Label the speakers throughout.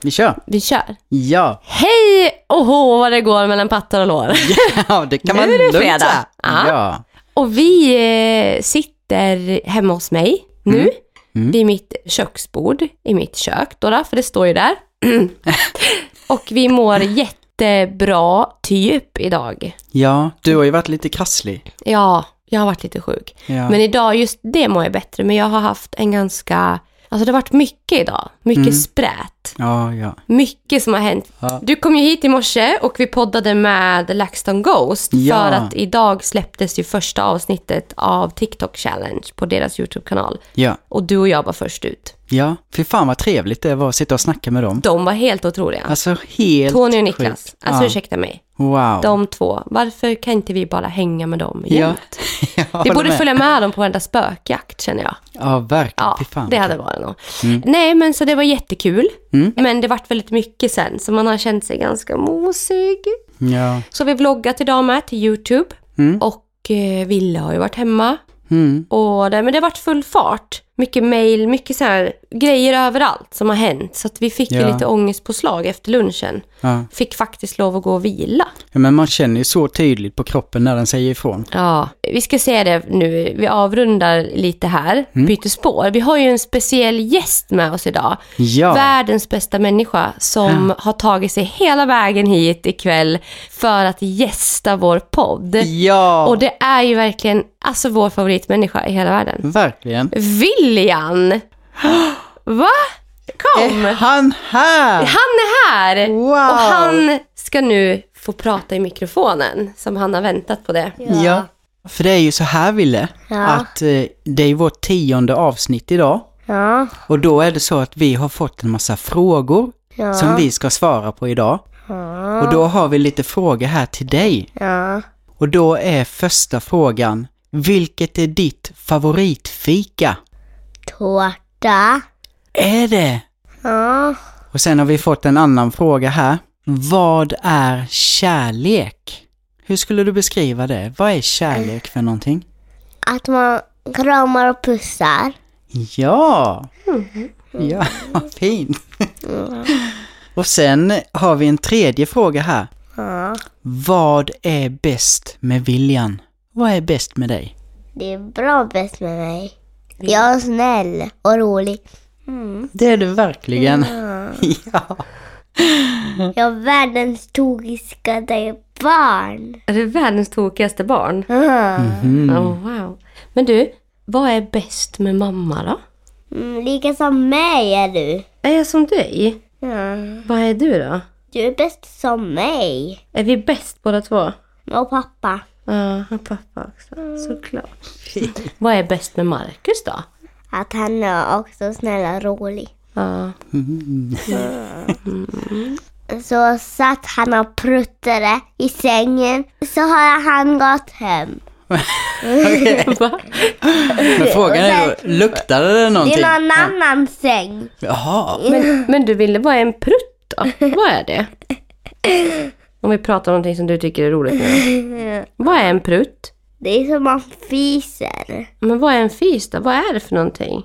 Speaker 1: Vi kör.
Speaker 2: Vi kör.
Speaker 1: Ja.
Speaker 2: Hej och hå vad det går mellan pattar och lår.
Speaker 1: ja, det kan
Speaker 2: Nu
Speaker 1: man
Speaker 2: det
Speaker 1: lugnt säga.
Speaker 2: Ja.
Speaker 1: Ja.
Speaker 2: Och vi eh, sitter hemma hos mig nu.
Speaker 1: Mm.
Speaker 2: Vid mitt köksbord i mitt kök då, då för det står ju där. och vi mår jättebra typ idag.
Speaker 1: ja, du har ju varit lite krasslig.
Speaker 2: Ja, jag har varit lite sjuk.
Speaker 1: Ja.
Speaker 2: Men idag, just det mår jag bättre. Men jag har haft en ganska... Alltså det har varit mycket idag. Mycket
Speaker 1: Mm.
Speaker 2: sprät.
Speaker 1: ja, ja.
Speaker 2: Mycket som har hänt.
Speaker 1: Ja.
Speaker 2: Du kom ju hit i morse och vi poddade med LaxTon Ghost.
Speaker 1: Ja.
Speaker 2: För att idag släpptes ju första avsnittet av TikTok Challenge på deras YouTube-kanal.
Speaker 1: Ja,
Speaker 2: Och du och jag var först ut.
Speaker 1: ja. Fy fan vad trevligt det var att sitta och snacka med dem.
Speaker 2: De var helt otroliga.
Speaker 1: Alltså helt
Speaker 2: Tony och Niklas.
Speaker 1: sjukt.
Speaker 2: Alltså
Speaker 1: ja.
Speaker 2: ursäkta mig.
Speaker 1: Wow.
Speaker 2: De två. Varför kan inte vi bara hänga med dem
Speaker 1: ja.
Speaker 2: jämt?
Speaker 1: jag
Speaker 2: Vi borde
Speaker 1: med.
Speaker 2: följa med dem på varenda spökjakt känner jag.
Speaker 1: Ja, verkligen.
Speaker 2: Ja,
Speaker 1: fan.
Speaker 2: det hade varit nog. Nej, men så det var jättekul.
Speaker 1: Mm.
Speaker 2: Men det vart väldigt mycket sen, så man har känt sig ganska mosig.
Speaker 1: Ja.
Speaker 2: Så vi vloggat idag med till YouTube.
Speaker 1: Mm.
Speaker 2: Och eh, Ville har ju varit hemma.
Speaker 1: Mm.
Speaker 2: Och det, men det har varit full fart. Mycket mail, mycket så här grejer överallt som har hänt. Så att vi fick ju
Speaker 1: Ja.
Speaker 2: lite ångestpåslag efter lunchen.
Speaker 1: Ja.
Speaker 2: Fick faktiskt lov att gå och vila.
Speaker 1: ja, men man känner ju så tydligt på kroppen när den säger ifrån.
Speaker 2: Ja, vi ska se det nu. Vi avrundar lite här,
Speaker 1: Mm.
Speaker 2: byter spår. Vi har ju en speciell gäst med oss idag.
Speaker 1: Ja.
Speaker 2: Världens bästa människa som har tagit sig hela vägen hit ikväll för att gästa vår podd.
Speaker 1: Ja,
Speaker 2: Och det är ju verkligen alltså vår favoritmänniska i hela världen.
Speaker 1: verkligen.
Speaker 2: William! Va? Kom!
Speaker 1: Är han här?
Speaker 2: Han är här!
Speaker 1: Wow!
Speaker 2: Och han ska nu få prata i mikrofonen, som han har väntat på det.
Speaker 1: Ja. För det är ju så här, Ville,
Speaker 3: Ja.
Speaker 1: att eh, det är vårt tionde avsnitt idag.
Speaker 3: Ja,
Speaker 1: Och då är det så att vi har fått en massa frågor
Speaker 3: ja,
Speaker 1: som vi ska svara på idag.
Speaker 3: ja,
Speaker 1: Och då har vi lite frågor här till dig.
Speaker 3: ja.
Speaker 1: Och då är första frågan, vilket är ditt favoritfika?
Speaker 3: Tårta.
Speaker 1: Är det?
Speaker 3: Ja,
Speaker 1: Och sen har vi fått en annan fråga här. Vad är kärlek? Hur skulle du beskriva det? Vad är kärlek för någonting?
Speaker 3: att man kramar och pussar.
Speaker 1: Ja! Ja, vad fint. Och sen har vi en tredje fråga här.
Speaker 3: Ja,
Speaker 1: Vad är bäst med Viljan? Vad är bäst med dig?
Speaker 3: det är bra bäst med mig. Jag är snäll och rolig. Mm.
Speaker 1: Det är du verkligen. Ja.
Speaker 3: Jag är världens tokiskaste barn.
Speaker 2: Är du världens tokigaste barn?
Speaker 3: Mm.
Speaker 2: Oh, wow. Men du, vad är bäst med mamma då?
Speaker 3: Mm, lika som mig är du.
Speaker 2: Är jag som dig?
Speaker 3: Ja.
Speaker 2: Vad är du då?
Speaker 3: Du är bäst som mig.
Speaker 2: Är vi bäst båda två?
Speaker 3: Och pappa.
Speaker 2: Ja, och pappa också. Såklart. Vad är bäst med Marcus då?
Speaker 3: Att han är också snäll och rolig.
Speaker 2: Ja.
Speaker 3: Så satt han och pruttade i sängen. Så har han gått hem.
Speaker 1: Men frågan är då, luktade det
Speaker 3: Det
Speaker 1: någonting?
Speaker 3: är någon annan säng.
Speaker 1: Jaha.
Speaker 2: Men, men du ville, är en prutt då? Vad är det? Om vi pratar om någonting som du tycker är roligt nu. Vad är en prutt?
Speaker 3: Det är som man fiser.
Speaker 2: Men vad är en fis då? Vad är det för någonting?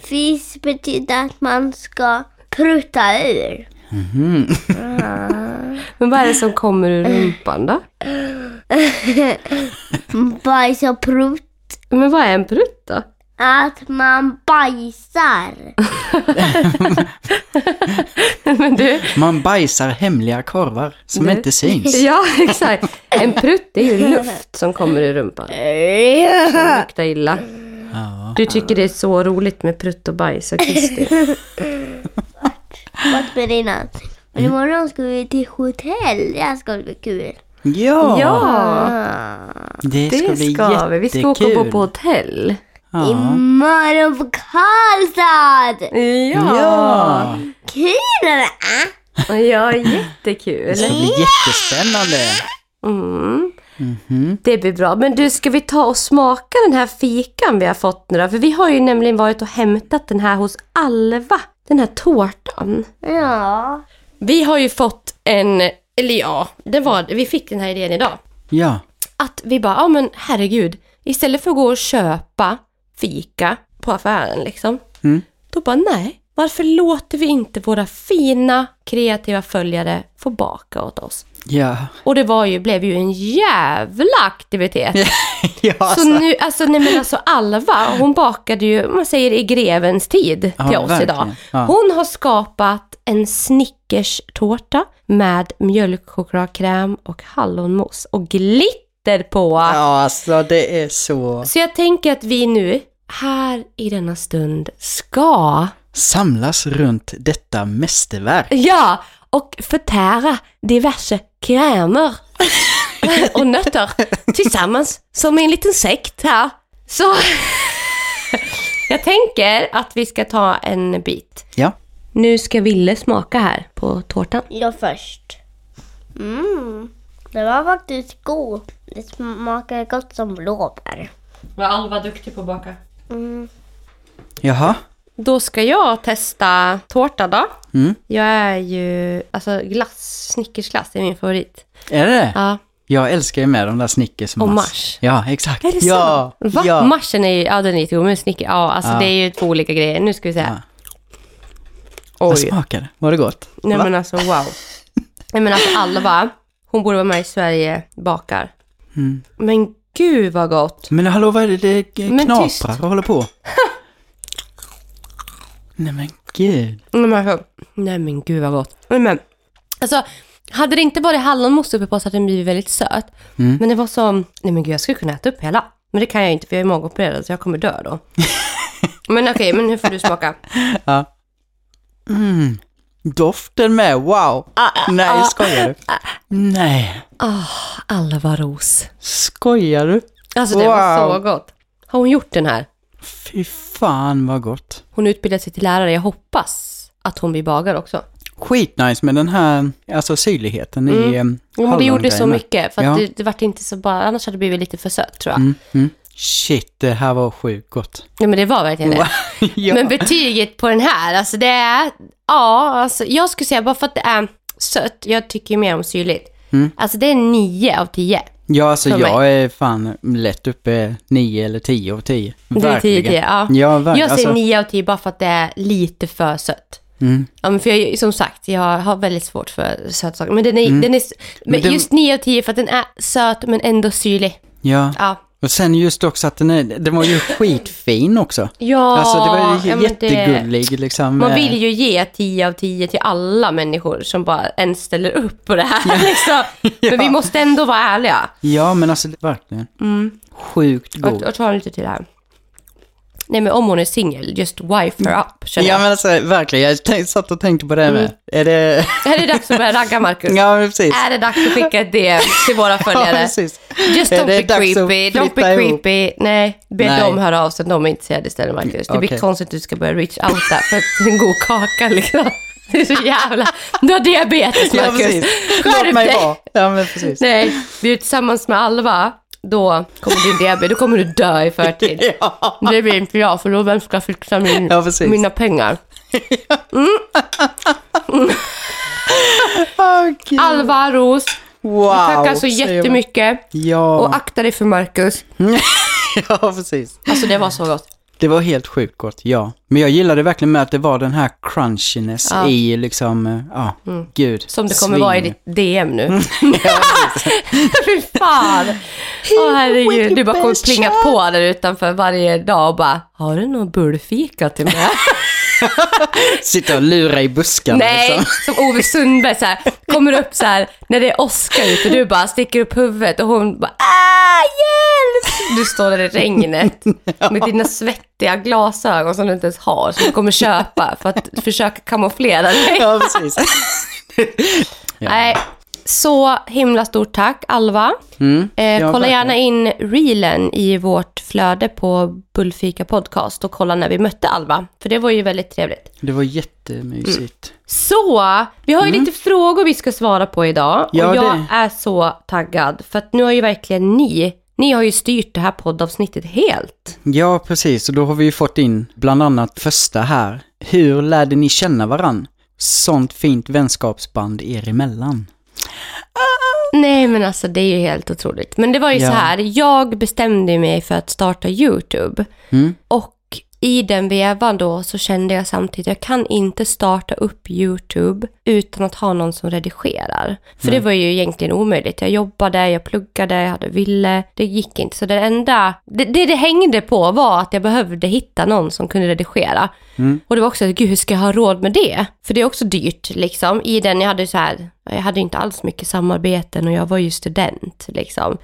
Speaker 3: Fis betyder att man ska prutta ur.
Speaker 2: Men vad är det som kommer ur rumpan då?
Speaker 3: Bajs och prutt.
Speaker 2: Men vad är en prutt då?
Speaker 3: Att man bajsar.
Speaker 2: Men du,
Speaker 1: Man bajsar hemliga korvar som
Speaker 2: Du-
Speaker 1: inte syns.
Speaker 2: ja exakt. En prutt är ju luft som kommer ur rumpan. Det luktar illa.
Speaker 1: Ja.
Speaker 2: Du tycker det är så roligt med prutt och bajs och Kristi.
Speaker 3: Vart med dina? Men imorgon ska vi till hotell. Det här ska bli kul.
Speaker 1: Ja,
Speaker 2: Ja,
Speaker 3: Ah.
Speaker 1: det ska
Speaker 2: det
Speaker 1: bli
Speaker 2: ska vi. Vi ska åka
Speaker 1: jättekul.
Speaker 2: bo på hotell.
Speaker 1: Ja.
Speaker 3: Imorgon på Karlstad!
Speaker 1: ja,
Speaker 3: Kul är det!
Speaker 2: Ja, jättekul.
Speaker 1: det ska bli jättespännande.
Speaker 2: Mm.
Speaker 1: Mhm.
Speaker 2: Det blir bra. Men du, ska vi ta och smaka den här fikan vi har fått nu då? För vi har ju nämligen varit och hämtat den här hos Alva. Den här tårtan.
Speaker 3: Ja.
Speaker 2: Vi har ju fått en, eller ja, det var, vi fick den här idén idag.
Speaker 1: Ja,
Speaker 2: Att vi bara, ja men herregud, istället för att gå och köpa fika på affären liksom.
Speaker 1: Mm.
Speaker 2: Då bara, nej, varför låter vi inte våra fina, kreativa följare få baka åt oss?
Speaker 1: Ja.
Speaker 2: Och det var ju, blev ju en jävla aktivitet.
Speaker 1: ja
Speaker 2: Så
Speaker 1: alltså.
Speaker 2: nu, alltså nej men alltså Alva, hon bakade ju, man säger i grevens tid
Speaker 1: Ja,
Speaker 2: till oss
Speaker 1: verkligen.
Speaker 2: idag.
Speaker 1: Ja.
Speaker 2: Hon har skapat en Snickers-tårta med mjölkchokladkräm och hallonmos och glitter på.
Speaker 1: Ja, alltså det är så...
Speaker 2: Så jag tänker att vi nu, här i denna stund, ska,
Speaker 1: Samlas runt detta mästerverk.
Speaker 2: ja, och förtära diverse krämer och nötter tillsammans som en liten sekt här. Så jag tänker att vi ska ta en bit.
Speaker 1: Ja.
Speaker 2: Nu ska Ville smaka här på tårtan.
Speaker 3: Jag först. Mm. Det var faktiskt god. Det smakar gott som blåbär.
Speaker 2: Var Alva duktig på att baka?
Speaker 3: Mm.
Speaker 1: Jaha.
Speaker 2: Då ska jag testa tårta då.
Speaker 1: Mm.
Speaker 2: Jag är ju, alltså glass, Snickersglass är min favorit.
Speaker 1: Är det?
Speaker 2: Ja.
Speaker 1: Jag älskar ju med de där Snickers
Speaker 2: Och
Speaker 1: Mars. Ja, exakt.
Speaker 2: Är det
Speaker 1: ja.
Speaker 2: sant? Va?
Speaker 1: Ja.
Speaker 2: Marschen är ju, ja den är jättegod, men Snickers, ja alltså
Speaker 1: Ja.
Speaker 2: det är ju två olika grejer. Nu ska vi se.
Speaker 1: Ja. Vad
Speaker 2: Oj.
Speaker 1: smakar det? Var det gott?
Speaker 2: Nej
Speaker 1: Va?
Speaker 2: men alltså wow. Nej men alltså Alva, hon borde vara med i Sverige bakar.
Speaker 1: Mm.
Speaker 2: Men gud vad gott.
Speaker 1: Men hallå, vad är det? Det knaprar
Speaker 2: tyst.
Speaker 1: och håller på. Nej men gud.
Speaker 2: Nej men, alltså, nej men gud vad gott. Nej men, alltså hade det inte varit hallonmos uppe på så hade den blivit väldigt söt.
Speaker 1: Mm.
Speaker 2: Men det var så, nej men gud jag skulle kunna äta upp hela. Men det kan jag inte för jag är magopererad så jag kommer dö då. men okej, men nu får du smaka.
Speaker 1: Ja. Mm. Doften med, wow.
Speaker 2: Ah,
Speaker 1: Nej, skojar du? Nej,
Speaker 2: Alva ros.
Speaker 1: skojar du?
Speaker 2: Alltså det var
Speaker 1: Wow.
Speaker 2: så gott. Har hon gjort den här?
Speaker 1: Fy fan vad gott.
Speaker 2: Hon utbildade sig till lärare. Jag hoppas att hon blir bagare också.
Speaker 1: Skitnice med den här, alltså syrligheten i
Speaker 2: Mm.
Speaker 1: um,
Speaker 2: Jo, men det gjorde så mycket. För att
Speaker 1: Ja.
Speaker 2: det, det vart inte så bara, annars hade det blivit lite för sött tror jag.
Speaker 1: Mm, mm. Shit, det här var sjukt gott.
Speaker 2: Ja, men det var verkligen det.
Speaker 1: ja.
Speaker 2: Men betyget på den här, alltså det är, ja, alltså jag skulle säga bara för att det är sött, jag tycker ju mer om syrligt.
Speaker 1: Mm.
Speaker 2: Alltså det är 9 av 10.
Speaker 1: ja, alltså jag är fan lätt uppe 9 eller 10 av 10.
Speaker 2: Det är 10 10, ja.
Speaker 1: Ja, verkligen.
Speaker 2: Jag säger
Speaker 1: alltså,
Speaker 2: 9 av 10 bara för att det är lite för sött.
Speaker 1: mm.
Speaker 2: Ja, men för jag, som sagt, jag har väldigt svårt för sötsaker. Men den är, den är men
Speaker 1: Mm. den-
Speaker 2: just 9 av 10 för att den är söt men ändå syrlig.
Speaker 1: Ja,
Speaker 2: Ja.
Speaker 1: Och sen just också att den, är, den var ju skitfin också.
Speaker 2: Ja,
Speaker 1: Alltså det var ju
Speaker 2: ja, men det-
Speaker 1: jättegullig liksom.
Speaker 2: Man
Speaker 1: eh,
Speaker 2: vill ju ge 10 av 10 till alla människor som bara ens ställer upp på det här. Liksom. Men vi måste ändå vara ärliga.
Speaker 1: Ja, men alltså verkligen.
Speaker 2: Mm.
Speaker 1: Sjukt
Speaker 2: Jag,
Speaker 1: god.
Speaker 2: jag tar lite till här. Nej men om hon är singel, just wife her up känner
Speaker 1: Ja,
Speaker 2: jag.
Speaker 1: men alltså verkligen. Jag tänk, satt och tänkte på det med.
Speaker 2: Mm.
Speaker 1: Är det...
Speaker 2: Är det dags att börja ragga Marcus?
Speaker 1: ja, men precis.
Speaker 2: Är det dags att skicka ett DM till våra
Speaker 1: Ja,
Speaker 2: följare?
Speaker 1: precis.
Speaker 2: Just don't be creepy, don't be
Speaker 1: flytta ihop?
Speaker 2: creepy. Nej, be
Speaker 1: Nej.
Speaker 2: dem höra av sig de är intresserade istället Marcus. Det blir konstigt att du ska börja reach out där för en god kaka liksom. Det är så jävla... Du har diabetes
Speaker 1: Ja,
Speaker 2: Marcus.
Speaker 1: precis.
Speaker 2: Skärp dig.
Speaker 1: Ja, men precis.
Speaker 2: Nej, vi är tillsammans med Alva. Då kommer din diabetes, då kommer du dö i förtid.
Speaker 1: Ja.
Speaker 2: Det blir inte jag, för då vem ska fixa min,
Speaker 1: Ja,
Speaker 2: mina pengar?
Speaker 1: Åh, gud.
Speaker 2: Alva Ros,
Speaker 1: Wow.
Speaker 2: tackar så jättemycket.
Speaker 1: Ja.
Speaker 2: Och akta dig för Marcus.
Speaker 1: ja, precis.
Speaker 2: Alltså det var så gott.
Speaker 1: Det var helt sjukt gott, ja. Men jag gillade verkligen med att det var den här crunchiness
Speaker 2: Ja. Mm.
Speaker 1: i liksom, eh, ja, gud.
Speaker 2: Som det kommer
Speaker 1: Svin.
Speaker 2: vara i ditt DM nu. Fy fan! Åh herregud, du bara kommer plinga på där utanför varje dag och bara Har du någon bullfika till mig?
Speaker 1: Sitta och lura i buskarna
Speaker 2: Nej,
Speaker 1: liksom.
Speaker 2: som Ove Sundberg så här, kommer upp så här när det är Oscar ute och du bara sticker upp huvudet och hon bara ah, hjälp! Du står där i regnet med dina svettiga glasögon som du inte ens har som du kommer köpa för att försöka kamouflera dig.
Speaker 1: Ja, precis. Ja.
Speaker 2: Nej, så himla stort tack Alva.
Speaker 1: Mm.
Speaker 2: Eh, kolla gärna in reelen i vårt flöde på Bullfika podcast och kolla när vi mötte Alva. För det var ju väldigt trevligt.
Speaker 1: Det var jättemysigt.
Speaker 2: Så, vi har ju lite frågor vi ska svara på idag.
Speaker 1: Mm. Ja,
Speaker 2: och jag
Speaker 1: det-
Speaker 2: är så taggad. För att nu har ju verkligen ni, ni har ju styrt det här poddavsnittet helt.
Speaker 1: Ja, precis. Och då har vi ju fått in bland annat första här. Hur lärde ni känna varann? Sånt fint vänskapsband er emellan.
Speaker 2: Nej men alltså det är ju helt otroligt. Men det var ju
Speaker 1: Ja.
Speaker 2: så här, jag bestämde mig för att starta YouTube.
Speaker 1: Mm.
Speaker 2: Och i den vevan då så kände jag samtidigt, jag kan inte starta upp YouTube utan att ha någon som redigerar. För det var ju egentligen omöjligt. Jag jobbade, jag pluggade, jag hade ville. Det gick inte. Så det enda, det, det det hängde på var att jag behövde hitta någon som kunde redigera. Och det var också, gud hur ska jag ha råd med det? För det är också dyrt liksom. I den, jag hade så här, jag hade inte alls mycket samarbeten och jag var ju student liksom.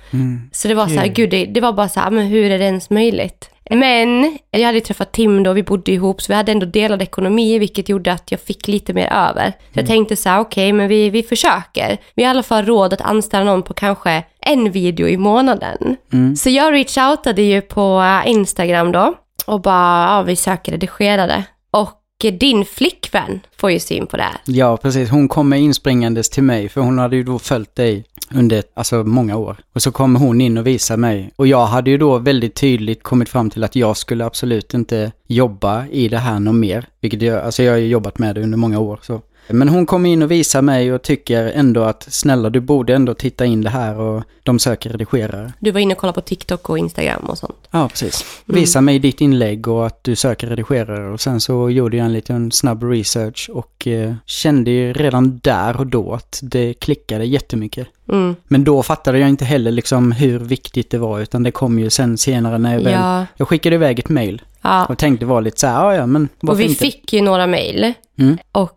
Speaker 2: Så det var så här, gud det, det var bara så här, men hur är det ens möjligt? Men jag hade ju träffat Tim då, vi bodde ihop, så vi hade ändå delad ekonomi, vilket gjorde att jag fick lite mer över. Så jag tänkte så här, okej, men vi, vi försöker. Vi har i alla fall råd att anställa någon på kanske en video i månaden. Så jag reach-outade ju på eh, Instagram då och bara, ja, vi söker redigerare. Och din flickvän får ju syn på det här.
Speaker 1: Ja, precis. Hon kommer inspringandes till mig, för hon hade ju då följt dig under alltså, många år. Och så kommer hon in och visar mig. Och jag hade ju då väldigt tydligt kommit fram till att jag skulle absolut inte jobba i det här något mer. Vilket jag, alltså jag har ju jobbat med det under många år. Så. Men hon kommer in och visar mig och tycker ändå att snälla du borde ändå titta in det här och de söker redigerare.
Speaker 2: Du var inne och kollade på TikTok och Instagram och sånt.
Speaker 1: Ja, precis. Visa mig ditt inlägg och att du söker redigerare. Och sen så gjorde jag en liten snabb research och eh, kände ju redan där och då att det klickade jättemycket.
Speaker 2: Mm.
Speaker 1: Men då fattade jag inte heller liksom hur viktigt det var, utan det kom ju sen senare när jag väl...
Speaker 2: Ja.
Speaker 1: Jag skickade iväg ett mail
Speaker 2: Ja.
Speaker 1: och tänkte vara lite så här, ja ja men
Speaker 2: Och vi
Speaker 1: inte?
Speaker 2: fick ju några mejl.
Speaker 1: Mm.
Speaker 2: Och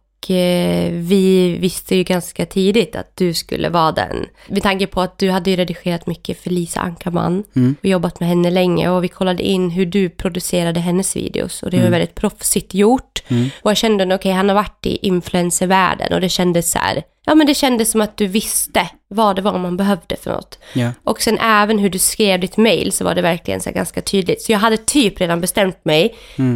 Speaker 2: vi visste ju ganska tidigt att du skulle vara den. Med tanke på att du hade ju redigerat mycket för Lisa Ankarman
Speaker 1: Mm.
Speaker 2: och jobbat med henne länge och vi kollade in hur du producerade hennes videos och det var väldigt proffsigt gjort.
Speaker 1: Mm.
Speaker 2: Och jag kände, okej okay, han har varit i influencervärlden och det kändes så här, ja men det kändes som att du visste vad det var man behövde för något.
Speaker 1: Ja.
Speaker 2: Och sen även hur du skrev ditt mail så var det verkligen så ganska tydligt. Så jag hade typ redan bestämt mig.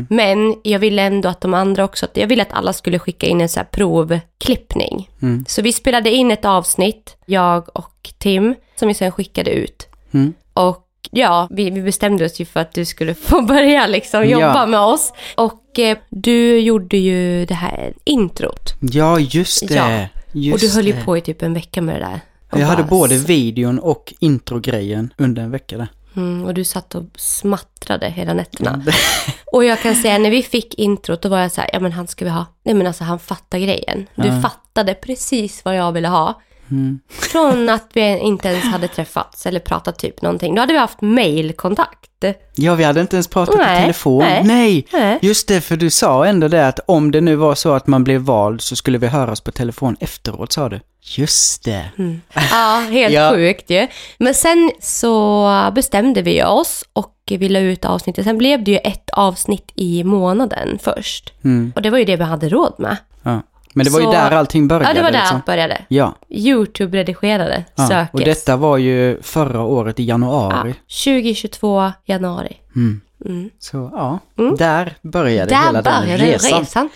Speaker 2: Men jag ville ändå att de andra också, jag ville att alla skulle skicka in en så här provklippning. Så vi spelade in ett avsnitt, jag och Tim, som vi sen skickade ut.
Speaker 1: Mm.
Speaker 2: Och ja, vi, vi bestämde oss ju för att du skulle få börja liksom jobba
Speaker 1: Ja.
Speaker 2: med oss. Och eh, du gjorde ju det här introt.
Speaker 1: ja, just det.
Speaker 2: Ja.
Speaker 1: Just
Speaker 2: och du höll ju
Speaker 1: det.
Speaker 2: på i typ en vecka med det där.
Speaker 1: Jag hade både videon och introgrejen under en vecka där.
Speaker 2: Mm, och du satt och smattrade hela nätterna. och jag kan säga, när vi fick introt, då var jag så här, ja men han ska vi ha. Nej men alltså han fattar grejen. Du
Speaker 1: Ja.
Speaker 2: fattade precis vad jag ville ha.
Speaker 1: Mm.
Speaker 2: Från att vi inte ens hade träffats eller pratat typ någonting. Då hade vi haft mailkontakt.
Speaker 1: Ja, vi hade inte ens pratat
Speaker 2: Nej,
Speaker 1: i telefon.
Speaker 2: nej.
Speaker 1: nej.
Speaker 2: Nej.
Speaker 1: Just det, för du sa ändå det att om det nu var så att man blev vald så skulle vi höras på telefon efteråt, sa du. Just det.
Speaker 2: Ja, helt
Speaker 1: Ja.
Speaker 2: sjukt ju. Men sen så bestämde vi oss och vi la ut avsnittet. Sen blev det ju ett avsnitt i månaden först.
Speaker 1: Mm.
Speaker 2: Och det var ju det vi hade råd med.
Speaker 1: Ja. Men det var ju
Speaker 2: Så-
Speaker 1: där allting började.
Speaker 2: Ja, det var där
Speaker 1: liksom.
Speaker 2: allt började.
Speaker 1: Ja.
Speaker 2: YouTube-redigerade
Speaker 1: ja.
Speaker 2: sökes.
Speaker 1: Och detta var ju förra året i
Speaker 2: ja,
Speaker 1: januari.
Speaker 2: 2022 januari.
Speaker 1: Mm.
Speaker 2: Mm.
Speaker 1: Så ja, där började
Speaker 2: Där
Speaker 1: hela den
Speaker 2: började
Speaker 1: resan.
Speaker 2: resan.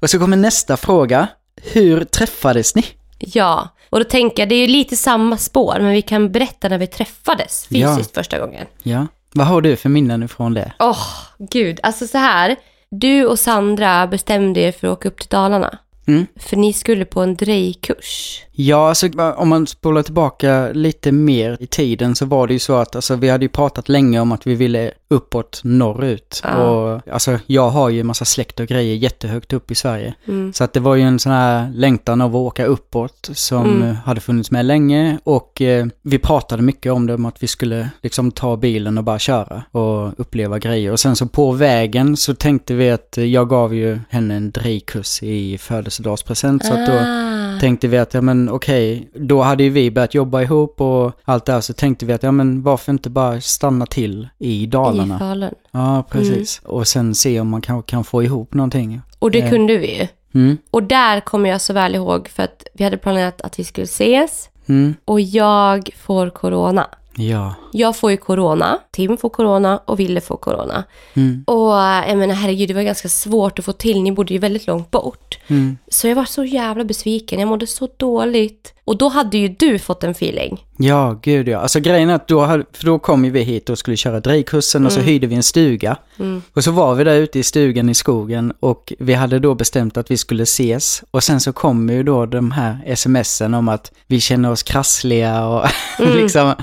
Speaker 1: Och så kommer nästa fråga. Hur träffades ni?
Speaker 2: Ja, och då tänker jag, det är ju lite samma spår, men vi kan berätta när vi träffades fysiskt första gången.
Speaker 1: Ja. Vad har du för minnen ifrån det?
Speaker 2: Åh, gud. Alltså så här. Du och Sandra bestämde er för att åka upp till Dalarna.
Speaker 1: Mm.
Speaker 2: För ni skulle på en drejkurs.
Speaker 1: Ja, alltså om man spolar tillbaka lite mer i tiden så var det ju så att alltså, vi hade ju pratat länge om att vi ville uppåt norrut.
Speaker 2: Ja.
Speaker 1: Och alltså jag har ju en massa släkt och grejer jättehögt upp i Sverige.
Speaker 2: Mm.
Speaker 1: Så att det var ju en sån här längtan av att åka uppåt som
Speaker 2: Mm.
Speaker 1: hade funnits med länge och eh, vi pratade mycket om det, om att vi skulle liksom ta bilen och bara köra och uppleva grejer. Och sen så på vägen så tänkte vi att jag gav ju henne en drejkurs i födelsedagspresent så att då
Speaker 2: Ah.
Speaker 1: tänkte vi att, ja men okej, då hade ju vi börjat jobba ihop och allt det här så tänkte vi att, ja men varför inte bara stanna till i
Speaker 2: I
Speaker 1: Dalarna?
Speaker 2: Falun.
Speaker 1: Ja, precis. Och sen se om man kan, kan få ihop någonting.
Speaker 2: Och det
Speaker 1: Eh.
Speaker 2: kunde vi ju.
Speaker 1: Mm,
Speaker 2: Och där kommer jag så väl ihåg för att vi hade planerat att vi skulle ses
Speaker 1: mm,
Speaker 2: och jag får corona.
Speaker 1: Ja.
Speaker 2: Jag får ju corona, Tim får corona och Ville får corona.
Speaker 1: Mm,
Speaker 2: Och eh, jag menar herregud, det var ganska svårt att få till. Ni bodde ju väldigt långt bort.
Speaker 1: mm.
Speaker 2: Så jag var så jävla besviken. Jag mådde så dåligt. Och då hade ju du fått en feeling.
Speaker 1: Ja, gud ja. Alltså grejen är att då, för då kom ju vi hit och skulle köra drejkursen och så hyrde vi en stuga.
Speaker 2: Mm.
Speaker 1: Och så var vi där ute i stugan i skogen och vi hade då bestämt att vi skulle ses. Och sen så kom ju då de här smsen om att vi känner oss krassliga och liksom.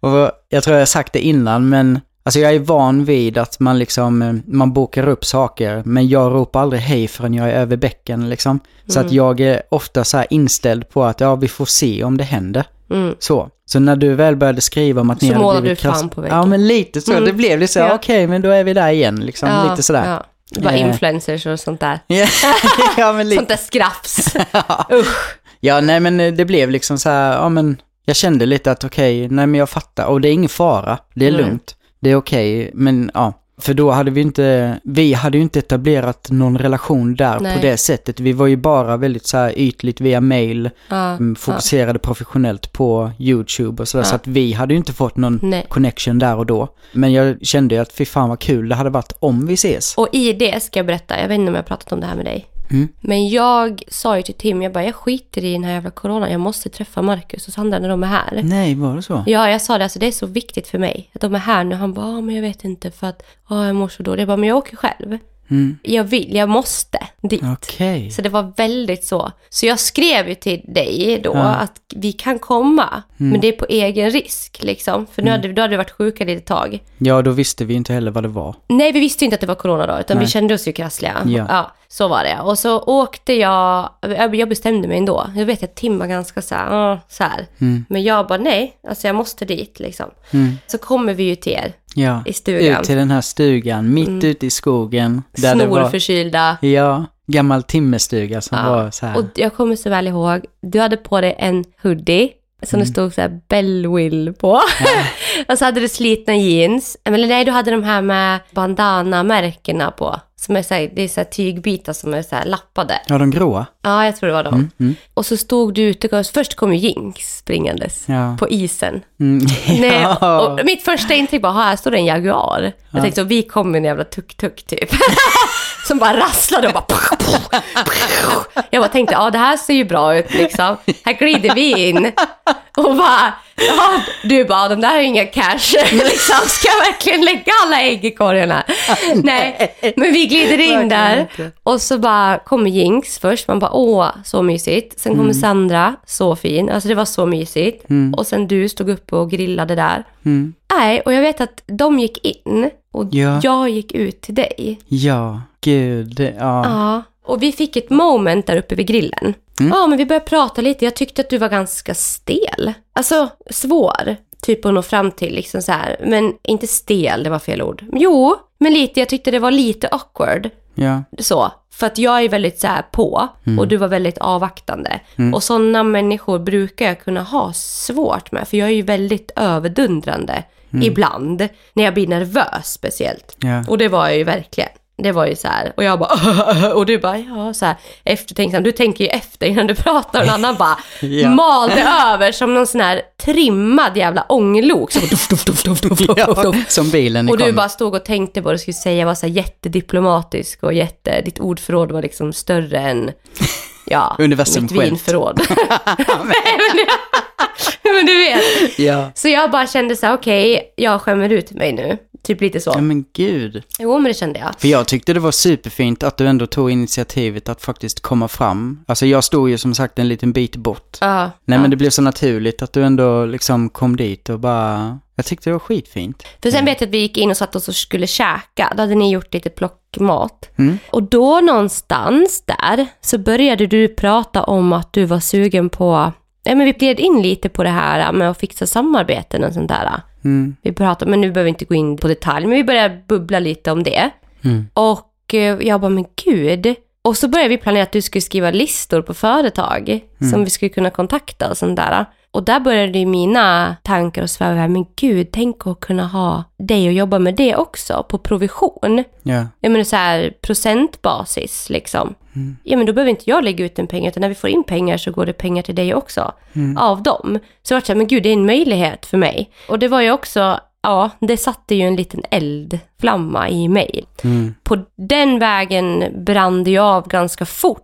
Speaker 1: Och jag tror jag sagt det innan men Alltså jag är van vid att man liksom, eh, man bokar upp saker, men jag ropar aldrig hej förrän jag är över bäcken liksom. Så
Speaker 2: Mm.
Speaker 1: att jag är ofta så här inställd på att ja, vi får se om det händer.
Speaker 2: Mm.
Speaker 1: Så. Så när du väl började skriva om att ni
Speaker 2: Så
Speaker 1: hade blivit krass-
Speaker 2: på väggen.
Speaker 1: Ja, men lite så.
Speaker 2: Mm.
Speaker 1: Det blev lite så,
Speaker 2: Ja.
Speaker 1: okej, men då är vi där igen liksom.
Speaker 2: Ja,
Speaker 1: lite sådär.
Speaker 2: Ja. Det var
Speaker 1: Eh.
Speaker 2: influencers och sånt där.
Speaker 1: Ja, men lite.
Speaker 2: Sånt där skrafs.
Speaker 1: Ja, nej men eh, det blev liksom så här, ja men jag kände lite att okej, nej men jag fattar. Och det är ingen fara, det är
Speaker 2: Nej.
Speaker 1: lugnt. Det är okej, men ja. För då hade vi inte, vi hade ju inte etablerat någon relation där
Speaker 2: Nej.
Speaker 1: på det sättet. Vi var ju bara väldigt så här ytligt via mail,
Speaker 2: Ja.
Speaker 1: mm, fokuserade professionellt på YouTube och sådär.
Speaker 2: Ja.
Speaker 1: Så att vi hade ju inte fått någon
Speaker 2: Nej.
Speaker 1: connection där och då. Men jag kände ju att fy fan vad kul det hade varit om vi ses.
Speaker 2: Och i det ska jag berätta, jag vet inte om jag har pratat om det här med dig.
Speaker 1: Mm.
Speaker 2: Men jag sa ju till Tim, jag bara, jag skiter i den här jävla coronan, jag måste träffa Marcus och Sandra när de är här.
Speaker 1: Nej, var det så?
Speaker 2: Ja, jag sa det, alltså det är så viktigt för mig att de är här nu. Han bara, ah, men jag vet inte för att ah, jag mår så dåligt. Jag bara, men jag åker själv.
Speaker 1: Mm.
Speaker 2: Jag vill, jag måste dit.
Speaker 1: Okej.
Speaker 2: Så det var väldigt så. Så jag skrev ju till dig då
Speaker 1: Ja.
Speaker 2: att vi kan komma, men det är på egen risk liksom. För nu hade, då hade vi varit sjuka lite tag.
Speaker 1: Ja, då visste vi inte heller vad det var.
Speaker 2: Nej, vi visste inte att det var corona då, utan vi
Speaker 1: Nej.
Speaker 2: kände oss ju krassliga.
Speaker 1: Ja.
Speaker 2: så var det. Och så åkte jag, jag bestämde mig ändå. Jag vet att Tim var ganska så här, så här.
Speaker 1: Mm.
Speaker 2: Men jag bara, nej, alltså jag måste dit liksom.
Speaker 1: Mm.
Speaker 2: Så kommer vi ju till er,
Speaker 1: Ja,
Speaker 2: I stugan. Mm.
Speaker 1: ut till den här stugan, mitt ute i skogen. Där det var,
Speaker 2: snorförkylda.
Speaker 1: ja, gammal timmerstuga som
Speaker 2: Ja.
Speaker 1: var så här.
Speaker 2: Och jag kommer så väl ihåg, du hade på dig en hoodie som
Speaker 1: Mm.
Speaker 2: det stod så här Bellwill på. och så hade du slitna jeans. Eller nej, du hade de här med bandana-märkena på. Som är så här, det är så tygbitar som är så lappade.
Speaker 1: Ja, de gråa.
Speaker 2: Ja, jag tror det var dem.
Speaker 1: Mm, mm,
Speaker 2: Och så stod du ute, först kom ju Jinx springandes
Speaker 1: ja.
Speaker 2: på isen.
Speaker 1: Mm,
Speaker 2: Nej,
Speaker 1: ja.
Speaker 2: och mitt första intryck var, "Ha, här står det en Jaguar. Jag tänkte, så, vi kom med en jävla tuk-tuk typ. Som bara rasslade och bara... Jag bara tänkte, ja det här ser ju bra ut liksom. Här glider vi in. Och bara, ja, du bara, de där har ju inga cash. Liksom, ska jag verkligen lägga alla ägg i korgen här? Nej, men vi glider in där. Och så bara kommer Jinx först. Man bara, åh, så mysigt. Sen
Speaker 1: Mm.
Speaker 2: kommer Sandra, så fin. Alltså det var så mysigt. Och sen du stod uppe och grillade där.
Speaker 1: Mm.
Speaker 2: Nej, och jag vet att de gick in och
Speaker 1: Ja.
Speaker 2: jag gick ut till dig.
Speaker 1: Ja, gud. Ja.
Speaker 2: Ja. Och vi fick ett moment där uppe vid grillen.
Speaker 1: Mm.
Speaker 2: Ja, men vi började prata lite. Jag tyckte att du var ganska stel. Alltså, svår. Typ att nå fram till liksom så här. Men inte stel, det var fel ord. Jo, men lite. Jag tyckte det var lite awkward.
Speaker 1: ja.
Speaker 2: Så. För att jag är väldigt så här på och du var väldigt avvaktande. Och sådana människor brukar jag kunna ha svårt med. För jag är ju väldigt överdundrande ibland. När jag blir nervös speciellt.
Speaker 1: Ja.
Speaker 2: Och det var jag ju verkligen. Det var ju så här. Och jag bara och du bara ja så här eftertänksam. Du tänker ju efter innan du pratar och en annan bara
Speaker 1: Ja.
Speaker 2: malde över som någon sån här trimmad jävla ånglok. Så duff, duff, duff, duff, duff,
Speaker 1: ja. Som bilen
Speaker 2: Och du
Speaker 1: kom.
Speaker 2: bara stod och tänkte på vad du skulle säga, var så här jättediplomatisk och jätte, ditt ordförråd var liksom större än, ja, mitt vinförråd. Nej, men, men du vet.
Speaker 1: Ja.
Speaker 2: Så jag bara kände så här, okej, jag skämmer ut mig nu. Typ lite så.
Speaker 1: ja, men gud.
Speaker 2: Jo, men det kände jag.
Speaker 1: För jag tyckte det var superfint att du ändå tog initiativet att faktiskt komma fram. Alltså jag stod ju som sagt en liten bit bort.
Speaker 2: Ja,
Speaker 1: Nej
Speaker 2: ja.
Speaker 1: men det blev så naturligt att du ändå liksom kom dit och bara... Jag tyckte det var skitfint.
Speaker 2: För sen vet jag att vi gick in och satt oss och skulle käka. Då hade ni gjort lite plockmat.
Speaker 1: Mm.
Speaker 2: Och då någonstans där så började du prata om att du var sugen på, ja men vi gled in lite på det här med att fixa samarbeten och sånt där.
Speaker 1: Mm.
Speaker 2: Vi pratade, men nu behöver vi inte gå in på detalj, men vi började bubbla lite om det.
Speaker 1: Mm.
Speaker 2: Och eh, jag bara, men gud. Och så började vi planera att du skulle skriva listor på företag som vi skulle kunna kontakta och sånt där. Och där började ju mina tankar att sväva men gud, tänk att kunna ha dig och jobba med det också på provision.
Speaker 1: Ja.
Speaker 2: Jag menar så här procentbasis liksom. Ja men då behöver inte jag lägga ut en pengar utan när vi får in pengar så går det pengar till dig också. Av dem. Så jag var så här, men gud det är en möjlighet för mig. Och det var ju också, ja det satte ju en liten eldflamma i mig.
Speaker 1: Mm.
Speaker 2: På den vägen brann det ju av ganska fort.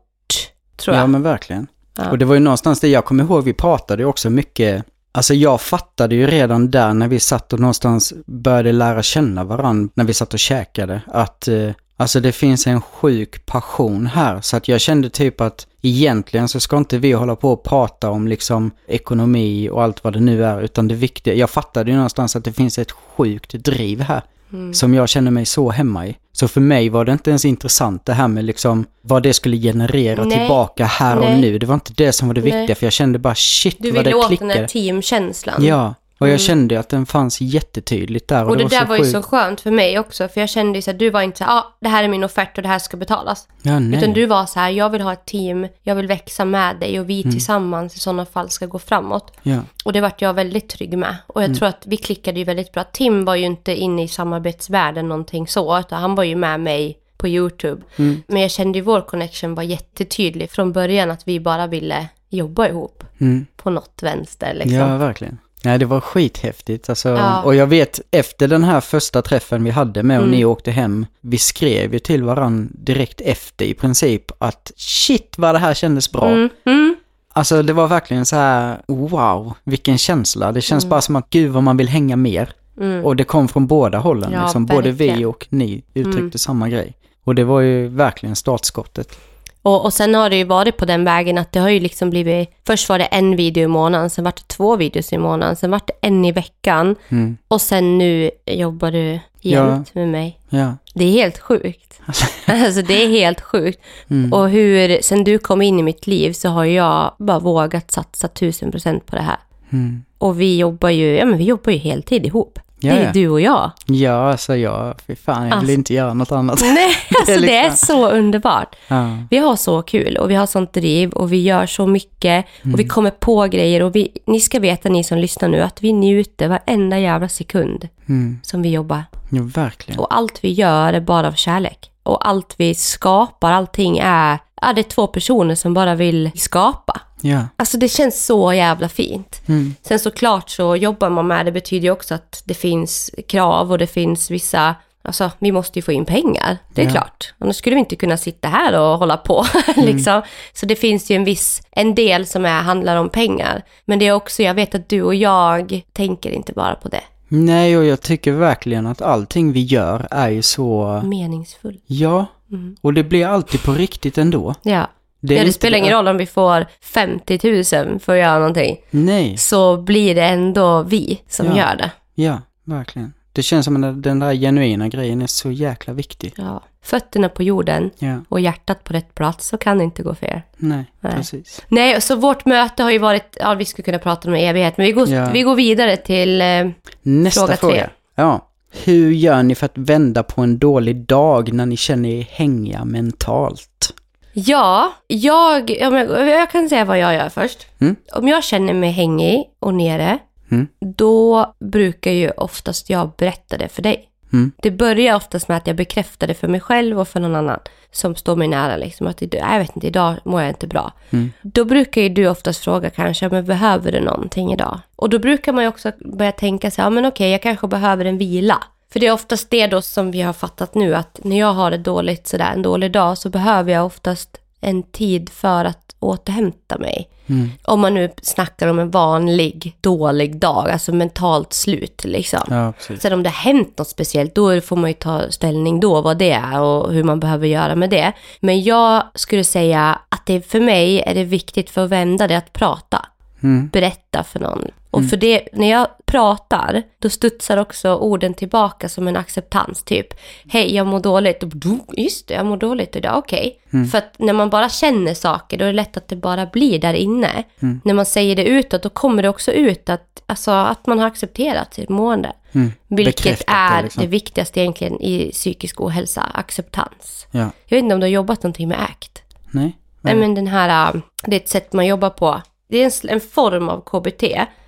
Speaker 2: Tror
Speaker 1: Ja
Speaker 2: jag.
Speaker 1: men verkligen.
Speaker 2: Ja.
Speaker 1: Och det var ju någonstans det jag kommer ihåg, vi pratade ju också mycket. Alltså jag fattade ju redan där när vi satt och någonstans började lära känna varandra när vi satt och käkade. Att eh, alltså det finns en sjuk passion här. Så att jag kände typ att egentligen så ska inte vi hålla på och prata om liksom ekonomi och allt vad det nu är. Utan det viktiga, jag fattade ju någonstans att det finns ett sjukt driv här.
Speaker 2: Mm.
Speaker 1: som jag känner mig så hemma i. Så för mig var det inte ens intressant det här med liksom vad det skulle generera
Speaker 2: Nej.
Speaker 1: tillbaka här och
Speaker 2: Nej.
Speaker 1: nu. Det var inte det som var det
Speaker 2: Nej.
Speaker 1: viktiga för jag kände bara shit
Speaker 2: Du
Speaker 1: vad
Speaker 2: vill
Speaker 1: det
Speaker 2: åt den
Speaker 1: klickade.
Speaker 2: teamkänslan.
Speaker 1: Ja, och jag
Speaker 2: Mm.
Speaker 1: kände att den fanns jättetydligt där. Och,
Speaker 2: Och det,
Speaker 1: var
Speaker 2: där var ju så skönt för mig också, för jag kände ju så att du var inte så här, ah, det här är min offert och det här ska betalas.
Speaker 1: Ja, nej.
Speaker 2: Utan du var så här, jag vill ha ett team, jag vill växa med dig och vi
Speaker 1: Mm.
Speaker 2: tillsammans i sådana fall ska gå framåt.
Speaker 1: Ja,
Speaker 2: Och det vart jag väldigt trygg med. Och jag tror att vi klickade ju väldigt bra. Tim var ju inte inne i samarbetsvärlden någonting så, utan han var ju med mig på YouTube.
Speaker 1: Mm.
Speaker 2: Men jag kände ju vår connection var jättetydlig från början att vi bara ville jobba ihop
Speaker 1: mm.
Speaker 2: på något vänster liksom.
Speaker 1: ja verkligen. Nej, det var skithäftigt. Alltså,
Speaker 2: Ja.
Speaker 1: Och jag vet, efter den här första träffen vi hade med och
Speaker 2: Mm.
Speaker 1: ni åkte hem, vi skrev ju till varann direkt efter i princip att shit vad det här kändes bra.
Speaker 2: Mm, mm,
Speaker 1: Alltså det var verkligen så här, wow, vilken känsla. Det känns
Speaker 2: Mm.
Speaker 1: bara som att gud vad man vill hänga mer.
Speaker 2: mm.
Speaker 1: Och det kom från båda hållen.
Speaker 2: Ja,
Speaker 1: liksom. Både vi och ni uttryckte
Speaker 2: Mm.
Speaker 1: samma grej. Och det var ju verkligen startskottet.
Speaker 2: Och, och sen har det ju varit på den vägen att det har ju liksom blivit, först var det en video i månaden, sen var det två videos i månaden, sen var det en i veckan
Speaker 1: Mm.
Speaker 2: och sen nu jobbar du jämt med mig.
Speaker 1: Ja.
Speaker 2: Det är helt sjukt. Alltså det är helt sjukt.
Speaker 1: Mm.
Speaker 2: Och hur, sen du kom in i mitt liv så har jag bara vågat satsa tusen procent på det här.
Speaker 1: Mm.
Speaker 2: Och vi jobbar ju, ja men vi jobbar ju heltid ihop.
Speaker 1: Ja,
Speaker 2: det är
Speaker 1: ja.
Speaker 2: du och jag.
Speaker 1: Ja, alltså jag, fy fan, jag vill
Speaker 2: Alltså.
Speaker 1: inte göra något annat.
Speaker 2: Nej, alltså det är
Speaker 1: liksom-
Speaker 2: så underbart.
Speaker 1: Ja.
Speaker 2: Vi har så kul och vi har sånt driv och vi gör så mycket och
Speaker 1: Mm.
Speaker 2: vi kommer på grejer och vi, ni ska veta ni som lyssnar nu att vi njuter varenda jävla sekund
Speaker 1: Mm.
Speaker 2: som vi jobbar.
Speaker 1: ja, verkligen.
Speaker 2: Och allt vi gör är bara av kärlek. Och allt vi skapar, allting är, ja, det är två personer som bara vill skapa.
Speaker 1: Ja.
Speaker 2: Alltså det känns så jävla fint.
Speaker 1: Mm.
Speaker 2: Sen såklart så jobbar man med det betyder ju också att det finns krav och det finns vissa, alltså vi måste ju få in pengar. Det är
Speaker 1: Ja.
Speaker 2: klart. Annars skulle vi inte kunna sitta här och hålla på liksom. Så det finns ju en viss, en del som är, handlar om pengar. Men det är också, jag vet att du och jag tänker inte bara på det.
Speaker 1: Nej, och jag tycker verkligen att allting vi gör är ju så,
Speaker 2: Meningsfull.
Speaker 1: ja,
Speaker 2: Mm.
Speaker 1: och det blir alltid på riktigt ändå.
Speaker 2: Ja.
Speaker 1: Är
Speaker 2: ja, det spelar ingen roll om vi får 50 000 för att göra någonting.
Speaker 1: Nej,
Speaker 2: Så blir det ändå vi som
Speaker 1: Ja.
Speaker 2: gör det.
Speaker 1: ja, verkligen. Det känns som att den där genuina grejen är så jäkla viktig.
Speaker 2: Ja. Fötterna på jorden
Speaker 1: Ja,
Speaker 2: och hjärtat på rätt plats så kan det inte gå fel.
Speaker 1: nej,
Speaker 2: Nej.
Speaker 1: precis.
Speaker 2: Nej, så vårt möte har ju varit, ja vi skulle kunna prata om evighet, men vi går,
Speaker 1: Ja.
Speaker 2: vi går vidare till, eh,
Speaker 1: Nästa
Speaker 2: Fråga
Speaker 1: fråga.
Speaker 2: tre.
Speaker 1: Ja. Hur gör ni för att vända på en dålig dag när ni känner er hängiga mentalt?
Speaker 2: Ja, jag, ja, men jag kan säga vad jag gör först.
Speaker 1: Mm.
Speaker 2: Om jag känner mig hängig och nere,
Speaker 1: Mm.
Speaker 2: då brukar ju oftast jag berätta det för dig.
Speaker 1: Mm.
Speaker 2: Det börjar oftast med att jag bekräftar det för mig själv och för någon annan som står mig nära. Liksom, att jag vet inte, idag mår jag inte bra.
Speaker 1: Mm.
Speaker 2: Då brukar ju du oftast fråga kanske, men behöver du någonting idag? Och då brukar man ju också börja tänka så här, ja men okej, jag kanske behöver en vila. För det är oftast det då som vi har fattat nu, att när jag har det dåligt sådär, en dålig dag, så behöver jag oftast en tid för att återhämta mig.
Speaker 1: Mm.
Speaker 2: Om man nu snackar om en vanlig dålig dag, alltså mentalt slut liksom.
Speaker 1: Ja, precis.
Speaker 2: Sen om det har hänt något speciellt, då får man ju ta ställning då vad det är och hur man behöver göra med det. Men jag skulle säga att det för mig är det viktigt för att vända det att prata.
Speaker 1: Mm.
Speaker 2: Berätta för någon. Och för det, när jag pratar, då studsar också orden tillbaka som en acceptans. Typ, hej jag mår dåligt. Och, "Du, Just det, jag mår dåligt idag, okej. För att när man bara känner saker, då är det lätt att det bara blir där inne. När man säger det utåt, då kommer det också ut att, alltså, att man har accepterat sitt mående.
Speaker 1: Mm.
Speaker 2: Vilket
Speaker 1: Bekräftat det,
Speaker 2: är
Speaker 1: liksom.
Speaker 2: det viktigaste egentligen i psykisk ohälsa, acceptans.
Speaker 1: Ja.
Speaker 2: Jag vet inte om du har jobbat någonting med ACT?
Speaker 1: Nej.
Speaker 2: Nej, men den här, äh, det är ett sätt man jobbar på. Det är en, en form av KBT.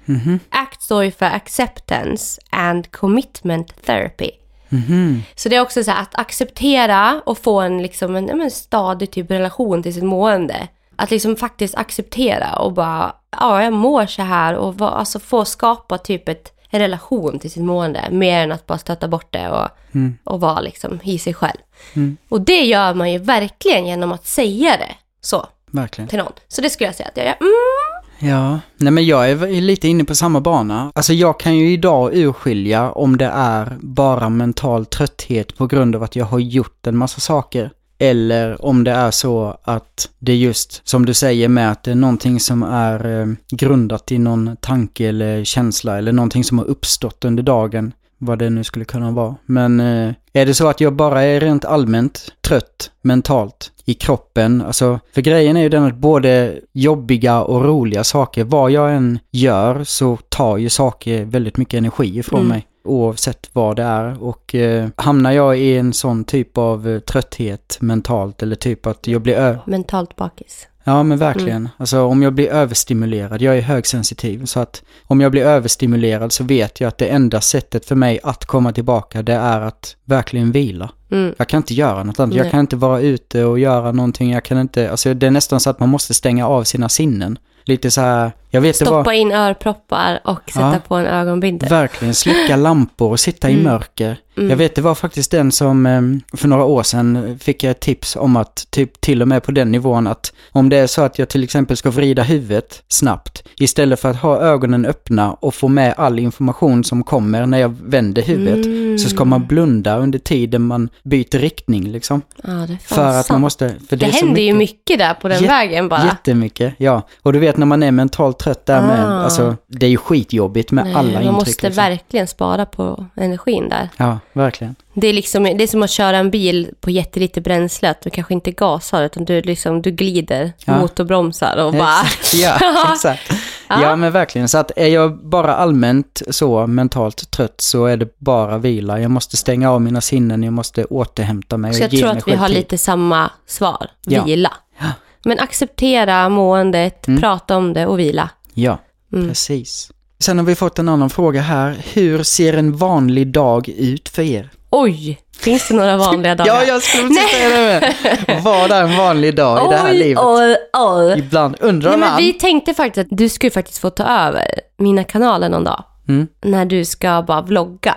Speaker 1: Mhm.
Speaker 2: ACT står ju för Acceptance and Commitment Therapy.
Speaker 1: Mhm.
Speaker 2: Så det är också så här att acceptera och få en, liksom en, men stadig typ relation till sitt mående. Att liksom faktiskt acceptera och bara, ja jag mår så här och va, alltså få skapa typ ett, en relation till sitt mående. Mer än att bara stöta bort det och,
Speaker 1: Mm.
Speaker 2: och vara liksom i sig själv.
Speaker 1: Mm.
Speaker 2: Och det gör man ju verkligen genom att säga det så
Speaker 1: Verkligen.
Speaker 2: till någon. Så det skulle jag säga att jag gör. Mm.
Speaker 1: Ja, nej men jag är lite inne på samma bana. Alltså jag kan ju idag urskilja om det är bara mental trötthet på grund av att jag har gjort en massa saker. Eller om det är så att det är just som du säger med att det är någonting som är eh, grundat i någon tanke eller känsla eller någonting som har uppstått under dagen vad det nu skulle kunna vara. Men eh, är det så att jag bara är rent allmänt trött mentalt i kroppen, alltså för grejen är ju den att både jobbiga och roliga saker, vad jag än gör så tar ju saker väldigt mycket energi ifrån
Speaker 2: Mm.
Speaker 1: mig. Oavsett vad det är. Och eh, hamnar jag i en sån typ av eh, trötthet mentalt eller typ att jag blir ö-
Speaker 2: Mentalt bakis.
Speaker 1: Ja men verkligen. Alltså om jag blir överstimulerad, jag är högsensitiv, så att om jag blir överstimulerad så vet jag att det enda sättet för mig att komma tillbaka det är att verkligen vila.
Speaker 2: Mm.
Speaker 1: Jag kan inte göra något annat, jag
Speaker 2: Nej.
Speaker 1: kan inte vara ute och göra någonting, jag kan inte, alltså det är nästan så att man måste stänga av sina sinnen. Lite så här, jag vet det var...
Speaker 2: Stoppa in örproppar och sätta
Speaker 1: Ja.
Speaker 2: på en ögonbindel.
Speaker 1: Verkligen, släcka lampor och sitta i
Speaker 2: Mm.
Speaker 1: mörker.
Speaker 2: Mm.
Speaker 1: Jag vet, det var faktiskt den som eh, för några år sedan fick jag ett tips om att typ till och med på den nivån att om det är så att jag till exempel ska vrida huvudet snabbt istället för att ha ögonen öppna och få med all information som kommer när jag vänder huvudet
Speaker 2: Mm.
Speaker 1: så ska man blunda under tiden man byter riktning liksom.
Speaker 2: Ja, det är
Speaker 1: För att man måste... För
Speaker 2: Det,
Speaker 1: så
Speaker 2: händer ju mycket där på den
Speaker 1: Jätte-
Speaker 2: vägen bara.
Speaker 1: Jättemycket, ja. Och du vet när man är mentalt trött där med,
Speaker 2: Ah.
Speaker 1: alltså det är ju skitjobbigt med
Speaker 2: Nej,
Speaker 1: alla intryck.
Speaker 2: man måste
Speaker 1: liksom.
Speaker 2: verkligen spara på energin där.
Speaker 1: Ja, verkligen.
Speaker 2: Det är, liksom, det är som att köra en bil på jättelite bränsle, att du kanske inte gasar utan du, liksom, du glider,
Speaker 1: Ja.
Speaker 2: motorbromsar och bara...
Speaker 1: Exakt. Ja, exakt.
Speaker 2: Ja.
Speaker 1: Ja, men verkligen. Så att är jag bara allmänt så mentalt trött så är det bara vila. Jag måste stänga av mina sinnen, jag måste återhämta mig
Speaker 2: Så jag tror att vi har
Speaker 1: tid.
Speaker 2: lite samma svar, vila.
Speaker 1: Ja.
Speaker 2: Men acceptera måendet,
Speaker 1: Mm.
Speaker 2: prata om det och vila.
Speaker 1: Ja,
Speaker 2: Mm.
Speaker 1: precis. Sen har vi fått en annan fråga här. Hur ser en vanlig dag ut för er?
Speaker 2: Oj, finns det några vanliga dagar?
Speaker 1: Ja, jag skulle precis säga det med. Vad är en vanlig dag i det här
Speaker 2: oj,
Speaker 1: livet?
Speaker 2: Oj, oj.
Speaker 1: Ibland undrar
Speaker 2: Nej, men
Speaker 1: man.
Speaker 2: vi tänkte faktiskt att du skulle faktiskt få ta över mina kanaler någon dag.
Speaker 1: Mm.
Speaker 2: När du ska bara vlogga.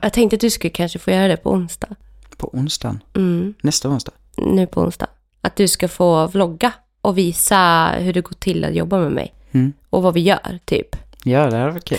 Speaker 2: Jag tänkte att du skulle kanske få göra det på onsdag.
Speaker 1: På onsdagen,
Speaker 2: Mm,
Speaker 1: nästa onsdag.
Speaker 2: nu på onsdag. Att du ska få vlogga och visa hur det går till att jobba med mig.
Speaker 1: Mm.
Speaker 2: Och vad vi gör, typ.
Speaker 1: Ja, det här var kul.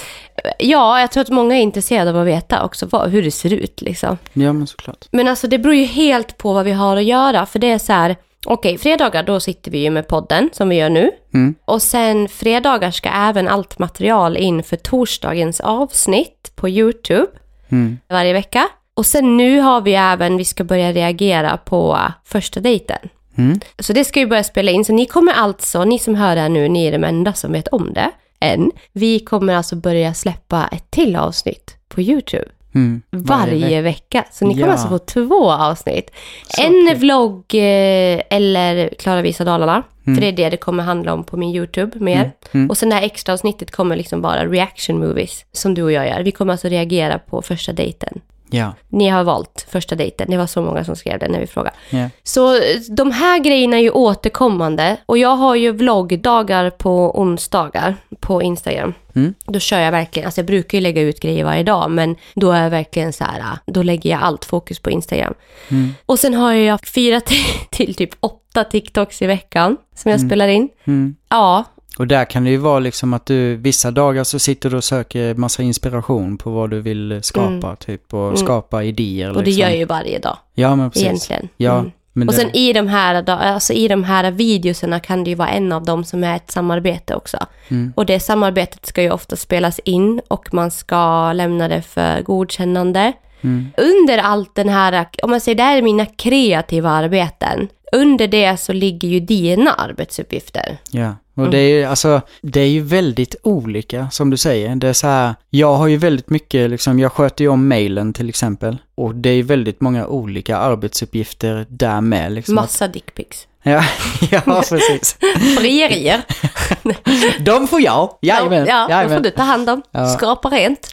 Speaker 2: Ja, jag tror att många är intresserade av att veta också vad, hur det ser ut liksom.
Speaker 1: Ja, men såklart.
Speaker 2: Men alltså det beror ju helt på vad vi har att göra. För det är så här, okej, fredagar då sitter vi ju med podden som vi gör nu.
Speaker 1: Mm.
Speaker 2: Och sen fredagar ska även allt material in för torsdagens avsnitt på YouTube
Speaker 1: Mm.
Speaker 2: varje vecka. Och sen nu har vi även, vi ska börja reagera på första dejten.
Speaker 1: Mm.
Speaker 2: Så det ska ju börja spela in. Så ni kommer alltså, ni som hör det här nu, ni är de enda som vet om det än. Vi kommer alltså börja släppa ett till avsnitt på YouTube.
Speaker 1: Mm.
Speaker 2: Varje vecka. Så ni kommer
Speaker 1: Ja.
Speaker 2: alltså få två avsnitt.
Speaker 1: Så
Speaker 2: en
Speaker 1: kul.
Speaker 2: vlogg eh, eller Klara visar Dalarna.
Speaker 1: Mm.
Speaker 2: För det är det det kommer handla om på min YouTube mer.
Speaker 1: mm.
Speaker 2: Och sen det här extra avsnittet kommer liksom vara reaction movies. Som du och jag gör. Vi kommer alltså reagera på första dejten.
Speaker 1: Ja,
Speaker 2: Ni har valt första dejten. Det var så många som skrev det när vi frågade.
Speaker 1: ja.
Speaker 2: Så eh, de här grejerna är ju återkommande. Och jag har ju vloggdagar på onsdagar på Instagram.
Speaker 1: Mm.
Speaker 2: Då kör jag verkligen, alltså jag brukar ju lägga ut grejer varje dag, men då är jag verkligen så här, ah, då lägger jag allt fokus på Instagram.
Speaker 1: Mm.
Speaker 2: Och sen har jag fyra till, till typ åtta TikToks i veckan som jag spelar in.
Speaker 1: Mm.
Speaker 2: Ja,
Speaker 1: Och där kan det ju vara liksom att du vissa dagar så sitter du och söker massa inspiration på vad du vill skapa typ och
Speaker 2: Mm.
Speaker 1: skapa idéer.
Speaker 2: och det
Speaker 1: liksom.
Speaker 2: gör jag ju varje dag
Speaker 1: Ja men precis.
Speaker 2: egentligen.
Speaker 1: Ja,
Speaker 2: Mm.
Speaker 1: men
Speaker 2: Och
Speaker 1: det...
Speaker 2: sen i de här, alltså i de här videoserna kan det ju vara en av dem som är ett samarbete också.
Speaker 1: Mm.
Speaker 2: Och det samarbetet ska ju ofta spelas in och man ska lämna det för godkännande.
Speaker 1: Mm.
Speaker 2: Under allt den här, om man säger det här är mina kreativa arbeten. Under det så ligger ju dina arbetsuppgifter.
Speaker 1: Ja, och
Speaker 2: Mm.
Speaker 1: det är ju alltså, det är ju väldigt olika som du säger. Det är så här, jag har ju väldigt mycket liksom, jag sköter ju om mailen till exempel. Och det är ju väldigt många olika arbetsuppgifter där med liksom.
Speaker 2: Massa dickpics.
Speaker 1: Ja, ja precis.
Speaker 2: Frierier.
Speaker 1: De får jag, jajamän.
Speaker 2: ja,
Speaker 1: jajamän.
Speaker 2: får du ta hand om.
Speaker 1: Ja.
Speaker 2: Skrapa rent.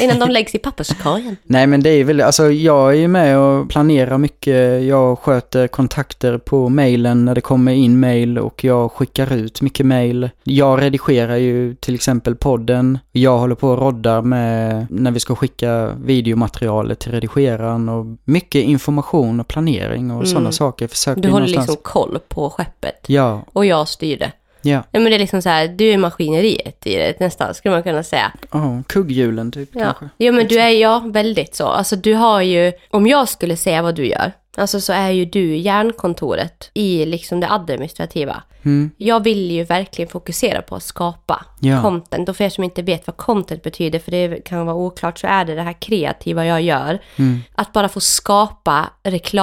Speaker 2: Innan de läggs i papperskorgen.
Speaker 1: Nej men det är väl, alltså jag är ju med och planerar mycket. Jag sköter kontakter på mailen när det kommer in mail och jag skickar ut mycket mail. Jag redigerar ju till exempel podden. Jag håller på och roddar med när vi ska skicka videomaterialet till redigeraren och mycket information och planering och
Speaker 2: Mm.
Speaker 1: sådana saker försöker
Speaker 2: Du håller
Speaker 1: någonstans-
Speaker 2: liksom koll på skeppet.
Speaker 1: Ja,
Speaker 2: Och jag styr det.
Speaker 1: ja.
Speaker 2: Ja, men det är liksom så här, du är maskineriet i det nästan, skulle man kunna säga.
Speaker 1: Oh, kugghjulen typ
Speaker 2: Ja.
Speaker 1: kanske.
Speaker 2: ja, men du är, ja, väldigt så. Alltså du har ju, om jag skulle säga vad du gör, alltså så är ju du hjärnkontoret i liksom det administrativa.
Speaker 1: Mm.
Speaker 2: Jag vill ju verkligen fokusera på att skapa
Speaker 1: Ja.
Speaker 2: content. Och för er som inte vet vad content betyder, för det kan vara oklart, så är det det här kreativa jag gör.
Speaker 1: Mm.
Speaker 2: Att bara få skapa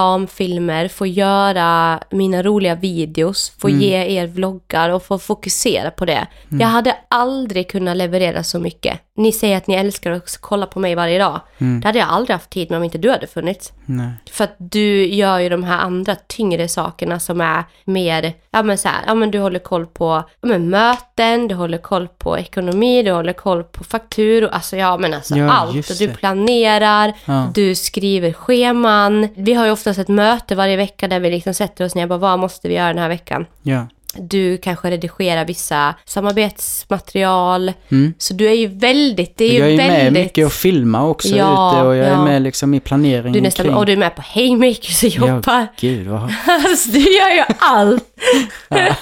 Speaker 2: reklamfilmer, få göra mina roliga videos, få
Speaker 1: Mm.
Speaker 2: ge er vloggar och få fokusera på det. Jag hade aldrig kunnat leverera så mycket. Ni säger att ni älskar att kolla på mig varje dag.
Speaker 1: Mm.
Speaker 2: Det hade jag aldrig haft tid med om inte du hade funnits.
Speaker 1: Nej.
Speaker 2: För att du gör ju de här andra tyngre sakerna som är mer, ja men så här, ja men du håller koll på ja, men möten, du håller koll på ekonomi, du håller koll på fakturor, alltså ja men alltså
Speaker 1: Ja,
Speaker 2: allt. Och du planerar,
Speaker 1: Ja.
Speaker 2: du skriver scheman. Vi har ju oftast ett möte varje vecka där vi liksom sätter oss ner och bara, vad måste vi göra den här veckan?
Speaker 1: Ja.
Speaker 2: Du kanske redigerar vissa samarbetsmaterial.
Speaker 1: Mm.
Speaker 2: Så du är ju väldigt, det är ju
Speaker 1: Jag är
Speaker 2: väldigt...
Speaker 1: med mycket och filmar också
Speaker 2: Ja,
Speaker 1: ute och jag är
Speaker 2: ja.
Speaker 1: med liksom i planeringen
Speaker 2: du är nästan,
Speaker 1: kring...
Speaker 2: och du är med på Haymakers och jobbar.
Speaker 1: Ja, gud vad...
Speaker 2: Alltså du gör ju allt. Nej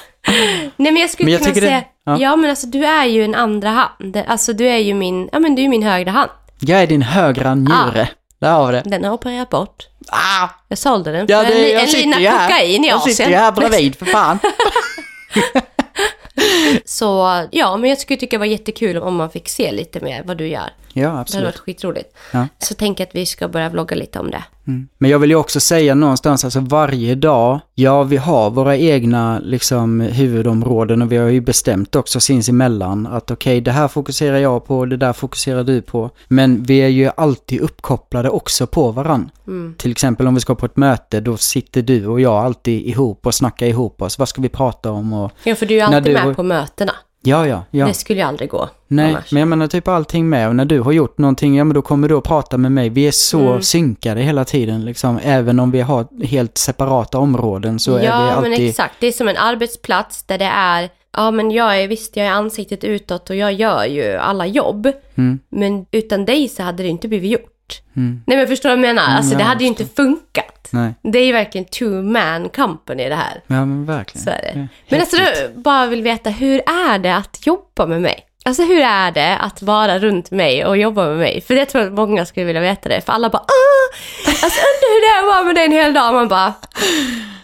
Speaker 2: men jag skulle
Speaker 1: Men jag
Speaker 2: kunna
Speaker 1: tycker det-
Speaker 2: säga,
Speaker 1: ja.
Speaker 2: ja. men alltså du är ju en andra hand. Alltså du är ju min, ja men du är min högra hand.
Speaker 1: Jag är din högra njure. Där har vi det.
Speaker 2: Den har opererat bort.
Speaker 1: Ah!
Speaker 2: Jag sålde den
Speaker 1: Ja,
Speaker 2: för
Speaker 1: det,
Speaker 2: en,
Speaker 1: jag
Speaker 2: en lina kokain i
Speaker 1: Jag
Speaker 2: Asien.
Speaker 1: sitter ju här bredvid för fan.
Speaker 2: Så ja, men jag skulle tycka det var jättekul om man fick se lite mer vad du gör.
Speaker 1: Ja,
Speaker 2: Det hade
Speaker 1: absolut.
Speaker 2: varit skitroligt.
Speaker 1: Ja.
Speaker 2: Så tänk att vi ska börja vlogga lite om det.
Speaker 1: Mm. Men jag vill ju också säga någonstans, alltså varje dag, ja vi har våra egna liksom huvudområden och vi har ju bestämt också sinsemellan att okej det här fokuserar jag på, det där fokuserar du på. Men vi är ju alltid uppkopplade också på varann.
Speaker 2: Mm.
Speaker 1: Till exempel om vi ska på ett möte, då sitter du och jag alltid ihop och snackar ihop oss. Vad ska vi prata om? Och,
Speaker 2: Ja, för du är alltid
Speaker 1: du-
Speaker 2: med på mötena.
Speaker 1: Ja, ja, ja.
Speaker 2: Det skulle ju aldrig gå
Speaker 1: Nej,
Speaker 2: annars.
Speaker 1: men jag menar typ allting med. Och när du har gjort någonting, ja men då kommer du att prata med mig. Vi är så
Speaker 2: Mm.
Speaker 1: synkade hela tiden liksom. Även om vi har helt separata områden så är vi
Speaker 2: ja,
Speaker 1: alltid...
Speaker 2: men exakt. Det är som en arbetsplats där det är, ja men jag är visst, jag är ansiktet utåt och jag gör ju alla jobb.
Speaker 1: Mm,
Speaker 2: Men utan dig så hade det inte blivit gjort.
Speaker 1: Mm,
Speaker 2: Nej men förstår du vad jag menar? Alltså
Speaker 1: ja,
Speaker 2: det hade ju inte funkat.
Speaker 1: nej.
Speaker 2: Det är ju verkligen two man company det här.
Speaker 1: Ja men verkligen.
Speaker 2: Så är det.
Speaker 1: Ja,
Speaker 2: Men alltså du bara vill veta, hur är det att jobba med mig? Alltså hur är det att vara runt mig och jobba med mig? För det tror jag att många skulle vilja veta det. För alla bara Åh! Alltså undrar hur det är att vara med dig en hel dag. Man bara...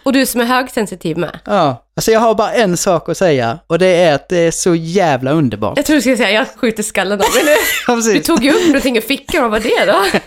Speaker 2: Och du som är högsensitiv med.
Speaker 1: Ja, alltså jag har bara en sak att säga. Och det är att det är så jävla underbart.
Speaker 2: Jag tror du skulle säga jag skjuter skallen av mig nu.
Speaker 1: Ja,
Speaker 2: Du tog ju upp någonting i fickan, vad var det då?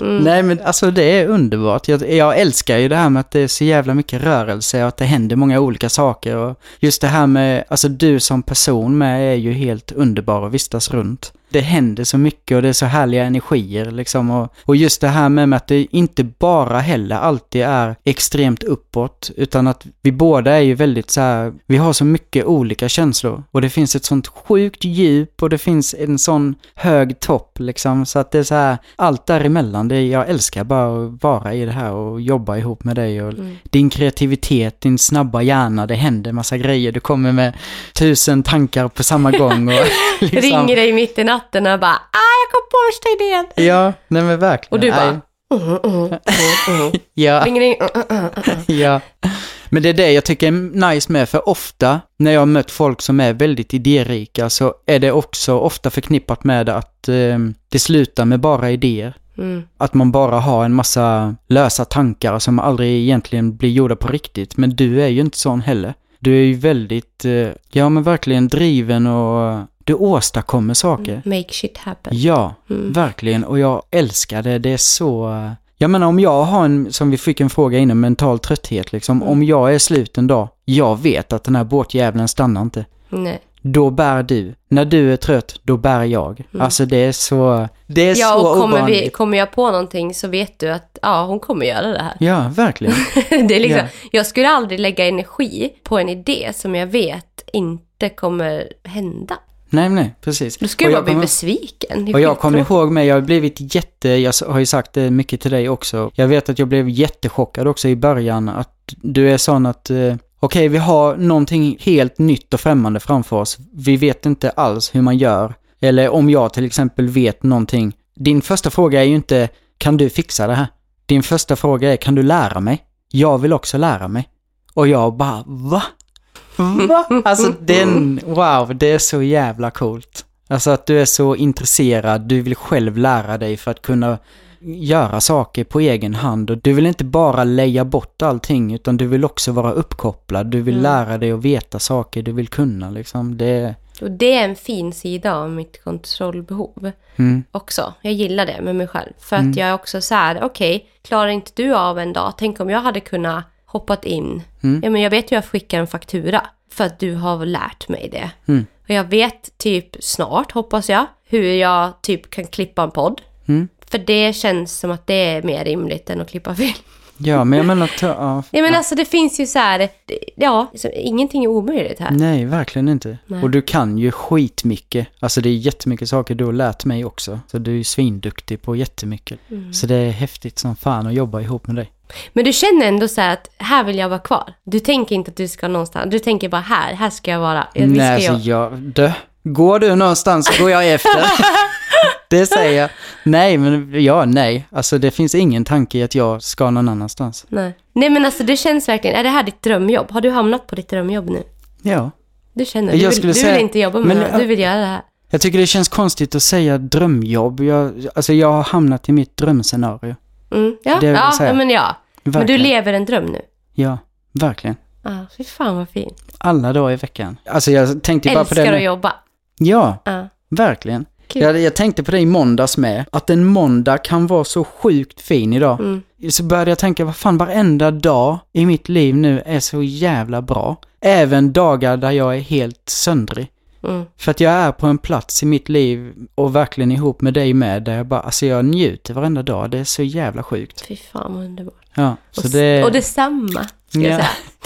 Speaker 1: Nej men alltså det är underbart. Jag, jag älskar ju det här med att det är så jävla mycket rörelse och att det händer många olika saker. Och just det här med, alltså du som person med är ju helt underbar att vistas runt. Det händer så mycket och det är så härliga energier liksom. Och, och just det här med att det inte bara heller alltid är extremt uppåt. Utan att vi båda är ju väldigt så här, vi har så mycket olika känslor. Och det finns ett sånt sjukt djup och det finns en sån hög topp liksom. Så att det är så här, allt däremellan. Det, jag älskar bara att vara i det här och jobba ihop med dig. Och Din kreativitet, din snabba hjärna, det händer massa grejer. Du kommer med tusen tankar på samma gång. Och liksom,
Speaker 2: Ringer dig mitt i natten och bara ah, jag kom på värsta idén.
Speaker 1: Ja, nej men verkligen.
Speaker 2: Och du bara
Speaker 1: Nej,
Speaker 2: mm, mm, mm, mm.
Speaker 1: Ja.
Speaker 2: Ring, ring.
Speaker 1: Ja. Men det är det jag tycker är nice med, för ofta när jag har mött folk som är väldigt idérika så är det också ofta förknippat med att eh, det slutar med bara idéer.
Speaker 2: Mm.
Speaker 1: Att man bara har en massa lösa tankar som aldrig egentligen blir gjorda på riktigt. Men du är ju inte sån heller. Du är ju väldigt, eh, ja men verkligen driven och du åstadkommer saker.
Speaker 2: Make shit happen.
Speaker 1: Ja,
Speaker 2: Mm.
Speaker 1: verkligen. Och jag älskar det. Det är så... eh, Jag menar om jag har en, som vi fick en fråga innan, mental trötthet liksom.
Speaker 2: Mm.
Speaker 1: Om jag är slut en dag, jag vet att den här båtjävlen stannar inte.
Speaker 2: Nej.
Speaker 1: Då bär du. När du är trött, då bär jag. Alltså det är så... Det är
Speaker 2: Mm. Ja,
Speaker 1: så
Speaker 2: och kommer, vi,
Speaker 1: ovanligt.
Speaker 2: kommer jag på någonting så vet du att ja, hon kommer göra det här.
Speaker 1: Ja, verkligen.
Speaker 2: det är liksom,
Speaker 1: Ja.
Speaker 2: Jag skulle aldrig lägga energi på en idé som jag vet inte kommer hända.
Speaker 1: Nej, nej, precis.
Speaker 2: Då skulle bara bli besviken.
Speaker 1: Och jag kommer ihåg mig, jag har blivit jätte, jag har ju sagt det mycket till dig också. Jag vet att jag blev jättechockad också i början att du är sån att eh, okej vi har någonting helt nytt och främmande framför oss. Vi vet inte alls hur man gör. Eller om jag till exempel vet någonting. Din första fråga är ju inte kan du fixa det här? Din första fråga är kan du lära mig? Jag vill också lära mig. Och jag bara va? Va? Alltså den, wow, det är så jävla coolt. Alltså att du är så intresserad, du vill själv lära dig för att kunna göra saker på egen hand och du vill inte bara leja bort allting utan du vill också vara uppkopplad. Du vill
Speaker 2: Mm.
Speaker 1: lära dig att veta saker du vill kunna liksom. Det,
Speaker 2: Och det är en fin sida av mitt kontrollbehov
Speaker 1: mm,
Speaker 2: också. Jag gillar det med mig själv. För att
Speaker 1: Mm.
Speaker 2: jag är också så här, okej, klarar inte du av en dag? Tänk om jag hade kunnat hoppat in.
Speaker 1: Mm.
Speaker 2: Ja, men jag vet att jag skickar en faktura för att du har lärt mig det.
Speaker 1: Mm.
Speaker 2: Och jag vet typ snart, hoppas jag, hur jag typ kan klippa en podd.
Speaker 1: mm.
Speaker 2: För det känns som att det är mer rimligt än att klippa film.
Speaker 1: Ja, men jag menar, ta, ja,
Speaker 2: Nej men alltså det finns ju så här, ja, så ingenting är omöjligt här.
Speaker 1: nej, verkligen inte.
Speaker 2: Nej.
Speaker 1: Och du kan ju skitmycket. Alltså det är jättemycket saker du har lärt mig också. Så du är ju svinduktig på jättemycket.
Speaker 2: Mm.
Speaker 1: Så det är häftigt som fan att jobba ihop med dig.
Speaker 2: Men du känner ändå så här att här vill jag vara kvar. Du tänker inte att du ska någonstans, du tänker bara här, här ska jag vara. Ja, vi ska
Speaker 1: Nej,
Speaker 2: jag-
Speaker 1: alltså jag... Dö. Går du någonstans så går jag efter. det säger jag. Nej, men ja, nej. Alltså det finns ingen tanke i att jag ska någon annanstans.
Speaker 2: Nej. Nej men alltså det känns verkligen, är det här ditt drömjobb? Har du hamnat på ditt drömjobb nu?
Speaker 1: Ja.
Speaker 2: Du känner, du
Speaker 1: Jag
Speaker 2: vill, du
Speaker 1: säga-
Speaker 2: vill inte jobba med
Speaker 1: men-
Speaker 2: det du vill göra det här.
Speaker 1: Jag tycker det känns konstigt att säga drömjobb. Jag, alltså jag har hamnat i mitt drömscenario.
Speaker 2: Mm. Ja, ja, ja, men ja. Men du
Speaker 1: Verkligen.
Speaker 2: lever en dröm nu.
Speaker 1: Ja, verkligen.
Speaker 2: Ja, fy fan vad fint.
Speaker 1: Alla dagar i veckan. Alltså jag tänkte bara på det.
Speaker 2: Älskar att jobba.
Speaker 1: Ja,
Speaker 2: Ja.
Speaker 1: verkligen.
Speaker 2: Kul.
Speaker 1: Jag, jag tänkte på det i måndags med. Att en måndag kan vara så sjukt fin idag.
Speaker 2: Mm.
Speaker 1: Så började jag tänka, vad fan varenda dag i mitt liv nu är så jävla bra. Även dagar där jag är helt söndrig.
Speaker 2: Mm.
Speaker 1: För att jag är på en plats i mitt liv och verkligen ihop med dig med där jag bara, alltså jag njuter varenda dag. Det är så jävla sjukt.
Speaker 2: Fy fan vad underbart.
Speaker 1: Ja, så
Speaker 2: och,
Speaker 1: det...
Speaker 2: och detsamma, ska jag
Speaker 1: Ja.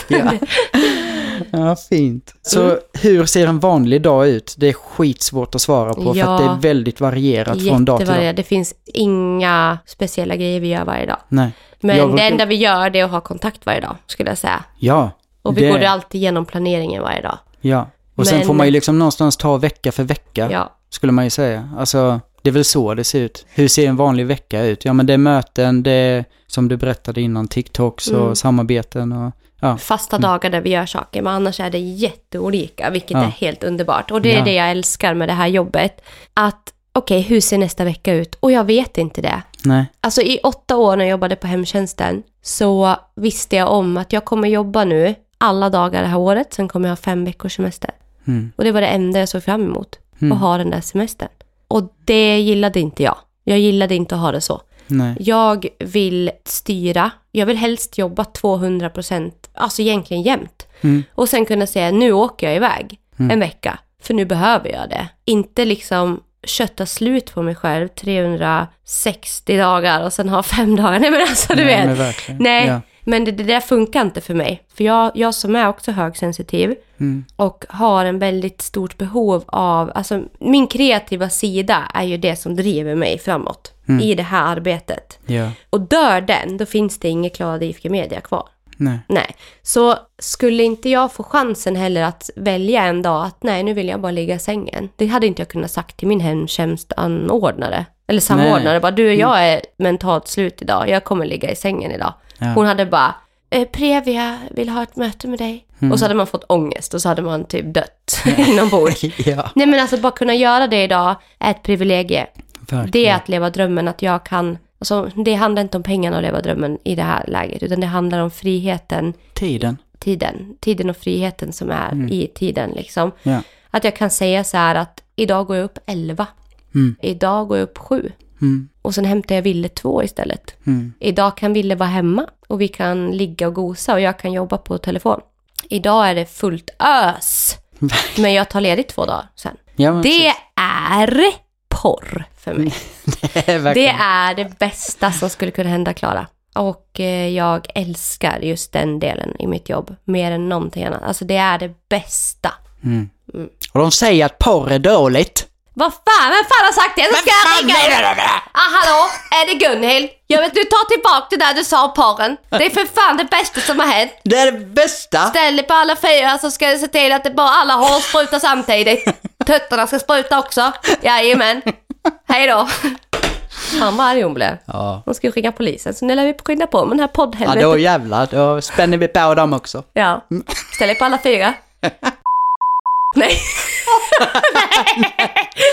Speaker 2: säga.
Speaker 1: Ja. ja, fint. Så
Speaker 2: Mm.
Speaker 1: hur ser en vanlig dag ut? Det är skitsvårt att svara på för
Speaker 2: Ja.
Speaker 1: att det är väldigt varierat från dag till dag.
Speaker 2: Det finns inga speciella grejer vi gör varje dag.
Speaker 1: Nej.
Speaker 2: Men
Speaker 1: Jag
Speaker 2: det enda vi gör det är att ha kontakt varje dag, skulle jag säga.
Speaker 1: Ja.
Speaker 2: Och vi
Speaker 1: det-
Speaker 2: går alltid igenom planeringen varje dag.
Speaker 1: Ja. Och sen
Speaker 2: Men-
Speaker 1: får man ju liksom någonstans ta vecka för vecka,
Speaker 2: Ja.
Speaker 1: skulle man ju säga. Alltså, det är väl så det ser ut. Hur ser en vanlig vecka ut? Ja, men det är möten, det är som du berättade innan, TikToks och
Speaker 2: Mm.
Speaker 1: samarbeten och ja.
Speaker 2: Fasta dagar där vi gör saker, men annars är det jätteolika, vilket
Speaker 1: Ja.
Speaker 2: är helt underbart. Och det är det jag älskar med det här jobbet. Att, okej, hur ser nästa vecka ut? Och jag vet inte det.
Speaker 1: Nej.
Speaker 2: Alltså i åtta år när jag jobbade på hemtjänsten så visste jag om att jag kommer jobba nu alla dagar det här året, sen kommer jag ha fem veckors semester.
Speaker 1: Mm.
Speaker 2: Och det var det enda jag såg fram emot,
Speaker 1: Mm.
Speaker 2: att ha den där semestern. Och det gillade inte jag. Jag gillade inte att ha det så.
Speaker 1: Nej.
Speaker 2: Jag vill styra. Jag vill helst jobba 200 procent, alltså egentligen jämt.
Speaker 1: Mm.
Speaker 2: Och sen kunna säga, nu åker jag iväg
Speaker 1: Mm.
Speaker 2: en vecka, för nu behöver jag det. Inte liksom kötta slut på mig själv 360 dagar och sen ha fem dagar. Nej men alltså du
Speaker 1: Ja,
Speaker 2: vet.
Speaker 1: men.
Speaker 2: Nej,
Speaker 1: Ja.
Speaker 2: men det, det där funkar inte för mig. För jag, jag som är också högsensitiv
Speaker 1: Mm.
Speaker 2: och har en väldigt stort behov av, alltså min kreativa sida är ju det som driver mig framåt
Speaker 1: Mm.
Speaker 2: i det här arbetet.
Speaker 1: Ja.
Speaker 2: Och dör den, då finns det inget Klara IFG Media kvar.
Speaker 1: Nej.
Speaker 2: Nej. Så skulle inte jag få chansen heller att välja en dag att nej, nu vill jag bara ligga i sängen. Det hade inte jag kunnat sagt till min hemtjänstanordnare. Eller samordnare.
Speaker 1: Nej.
Speaker 2: Bara, du, jag är mentalt slut idag. Jag kommer ligga i sängen idag.
Speaker 1: Ja.
Speaker 2: Hon hade bara, eh, Previa vill ha ett möte med dig.
Speaker 1: Mm.
Speaker 2: Och så hade man fått ångest och så hade man typ dött inombords.
Speaker 1: ja.
Speaker 2: Nej men alltså bara kunna göra det idag är ett privilegie.
Speaker 1: Verkligen.
Speaker 2: Det är att leva drömmen, att jag kan... Alltså, det handlar inte om pengarna att leva drömmen i det här läget, utan det handlar om friheten,
Speaker 1: Tiden.
Speaker 2: tiden. Tiden och friheten som är i tiden liksom.
Speaker 1: Ja.
Speaker 2: Att jag kan säga så här att idag går jag upp 11.
Speaker 1: Mm.
Speaker 2: Idag går jag upp 7.
Speaker 1: Mm.
Speaker 2: Och sen hämtar jag Ville 2 istället.
Speaker 1: Mm.
Speaker 2: Idag kan Ville vara hemma och vi kan ligga och gosa och jag kan jobba på telefon. Idag är det fullt ös. Men jag tar ledigt två dagar sen.
Speaker 1: Ja,
Speaker 2: Det
Speaker 1: precis.
Speaker 2: är porr för mig.
Speaker 1: det är
Speaker 2: Det är det bästa som skulle kunna hända Klara. Och eh, jag älskar just den delen i mitt jobb mer än någonting annat. Alltså det är det bästa.
Speaker 1: Mm.
Speaker 2: Mm.
Speaker 1: Och de säger att porr är dåligt.
Speaker 2: Vad fan, vem fan har sagt det? Så ska jag ringa Ah, hallå, är det Gunhild? Jag vet, du tar tillbaka det där du sa om porren. Det är för fan det bästa som har hänt.
Speaker 1: Det är det bästa.
Speaker 2: Ställ dig på alla fyra så ska jag se till att det bara alla har sprutar samtidigt. Tuttarna ska spruta också. Jajamän. Hej då. Fan vad arg hon blev.
Speaker 1: Ja.
Speaker 2: Hon ska ju ringa polisen, så nu lär vi skynda på med den här
Speaker 1: Ja,
Speaker 2: poddhelvetet.
Speaker 1: då jävlar. Då spänner vi på dem också.
Speaker 2: Ja. Ställ dig på alla fyra. Nej.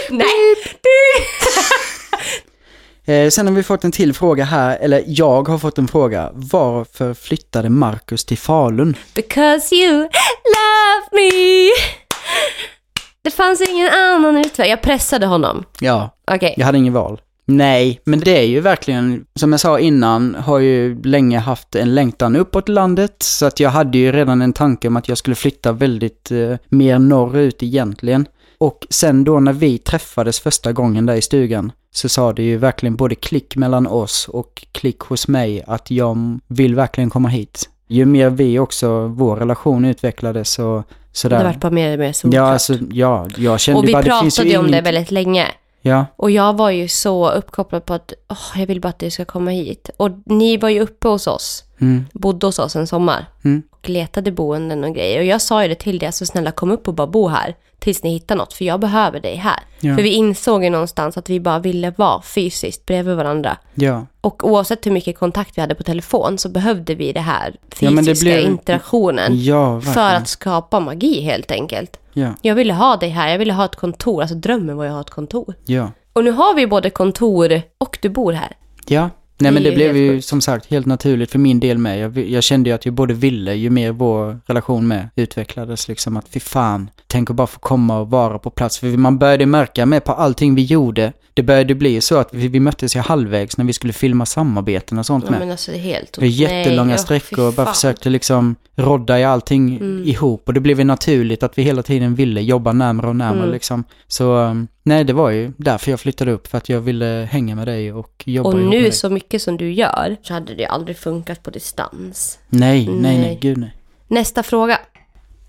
Speaker 2: Nej.
Speaker 1: Eh, sen har vi fått en till fråga här, eller jag har fått en fråga. Varför flyttade Marcus till Falun?
Speaker 2: Because you love me. Det fanns ingen annan utväg. Jag pressade honom.
Speaker 1: Ja,
Speaker 2: Okej.
Speaker 1: jag hade ingen val. Nej, men det är ju verkligen, som jag sa innan, har ju länge haft en längtan uppåt landet. Så att jag hade ju redan en tanke om att jag skulle flytta väldigt eh, mer norrut egentligen. Och sen då när vi träffades första gången där i stugan så sa det ju verkligen både klick mellan oss och klick hos mig att jag vill verkligen komma hit. Ju mer vi också, vår relation utvecklades och sådär.
Speaker 2: Det vart bara mer och mer solklart.
Speaker 1: Ja, alltså, ja, jag kände
Speaker 2: och vi
Speaker 1: bara, det finns
Speaker 2: pratade ju om det
Speaker 1: inget-
Speaker 2: väldigt länge.
Speaker 1: Ja,
Speaker 2: Och jag var ju så uppkopplad på att åh, jag vill bara att du ska komma hit. Och ni var ju uppe hos oss,
Speaker 1: mm,
Speaker 2: bodde hos oss en sommar.
Speaker 1: Mm.
Speaker 2: Och letade boenden och grejer. Och jag sa ju det till dig, så snälla kom upp och bara bo här. Tills ni hittar något, för jag behöver dig här.
Speaker 1: Ja.
Speaker 2: För vi insåg ju någonstans att vi bara ville vara fysiskt bredvid varandra.
Speaker 1: ja.
Speaker 2: Och oavsett hur mycket kontakt vi hade på telefon så behövde vi det här
Speaker 1: Ja, men det
Speaker 2: fysiska
Speaker 1: blev-
Speaker 2: interaktionen.
Speaker 1: Ja,
Speaker 2: för att skapa magi helt enkelt.
Speaker 1: Ja,
Speaker 2: Jag ville ha dig här, jag ville ha ett kontor. Alltså drömmen var ju att ha ett kontor.
Speaker 1: ja.
Speaker 2: Och nu har vi både kontor och du bor här.
Speaker 1: Ja, nej men det blev ju som sagt helt naturligt för min del med. Jag, jag kände ju att jag både ville, ju mer vår relation med utvecklades liksom att fy fan, tänk att bara få komma och vara på plats. För man började märka med på allting vi gjorde, det började bli så att vi, vi möttes ju halvvägs när vi skulle filma samarbeten och sånt
Speaker 2: Ja,
Speaker 1: med.
Speaker 2: men alltså det är helt...
Speaker 1: Är jättelånga
Speaker 2: Nej,
Speaker 1: sträckor och bara försökte liksom rodda i allting
Speaker 2: Mm.
Speaker 1: ihop. Och det blev ju naturligt att vi hela tiden ville jobba närmare och närmare
Speaker 2: Mm.
Speaker 1: liksom. Så um, nej, det var ju därför jag flyttade upp, för att jag ville hänga med dig och jobba
Speaker 2: Och
Speaker 1: ihop med
Speaker 2: nu
Speaker 1: dig.
Speaker 2: så mycket som du gör så hade det aldrig funkat på distans.
Speaker 1: Nej, nej, nej,
Speaker 2: Nej.
Speaker 1: gud nej.
Speaker 2: Nästa fråga.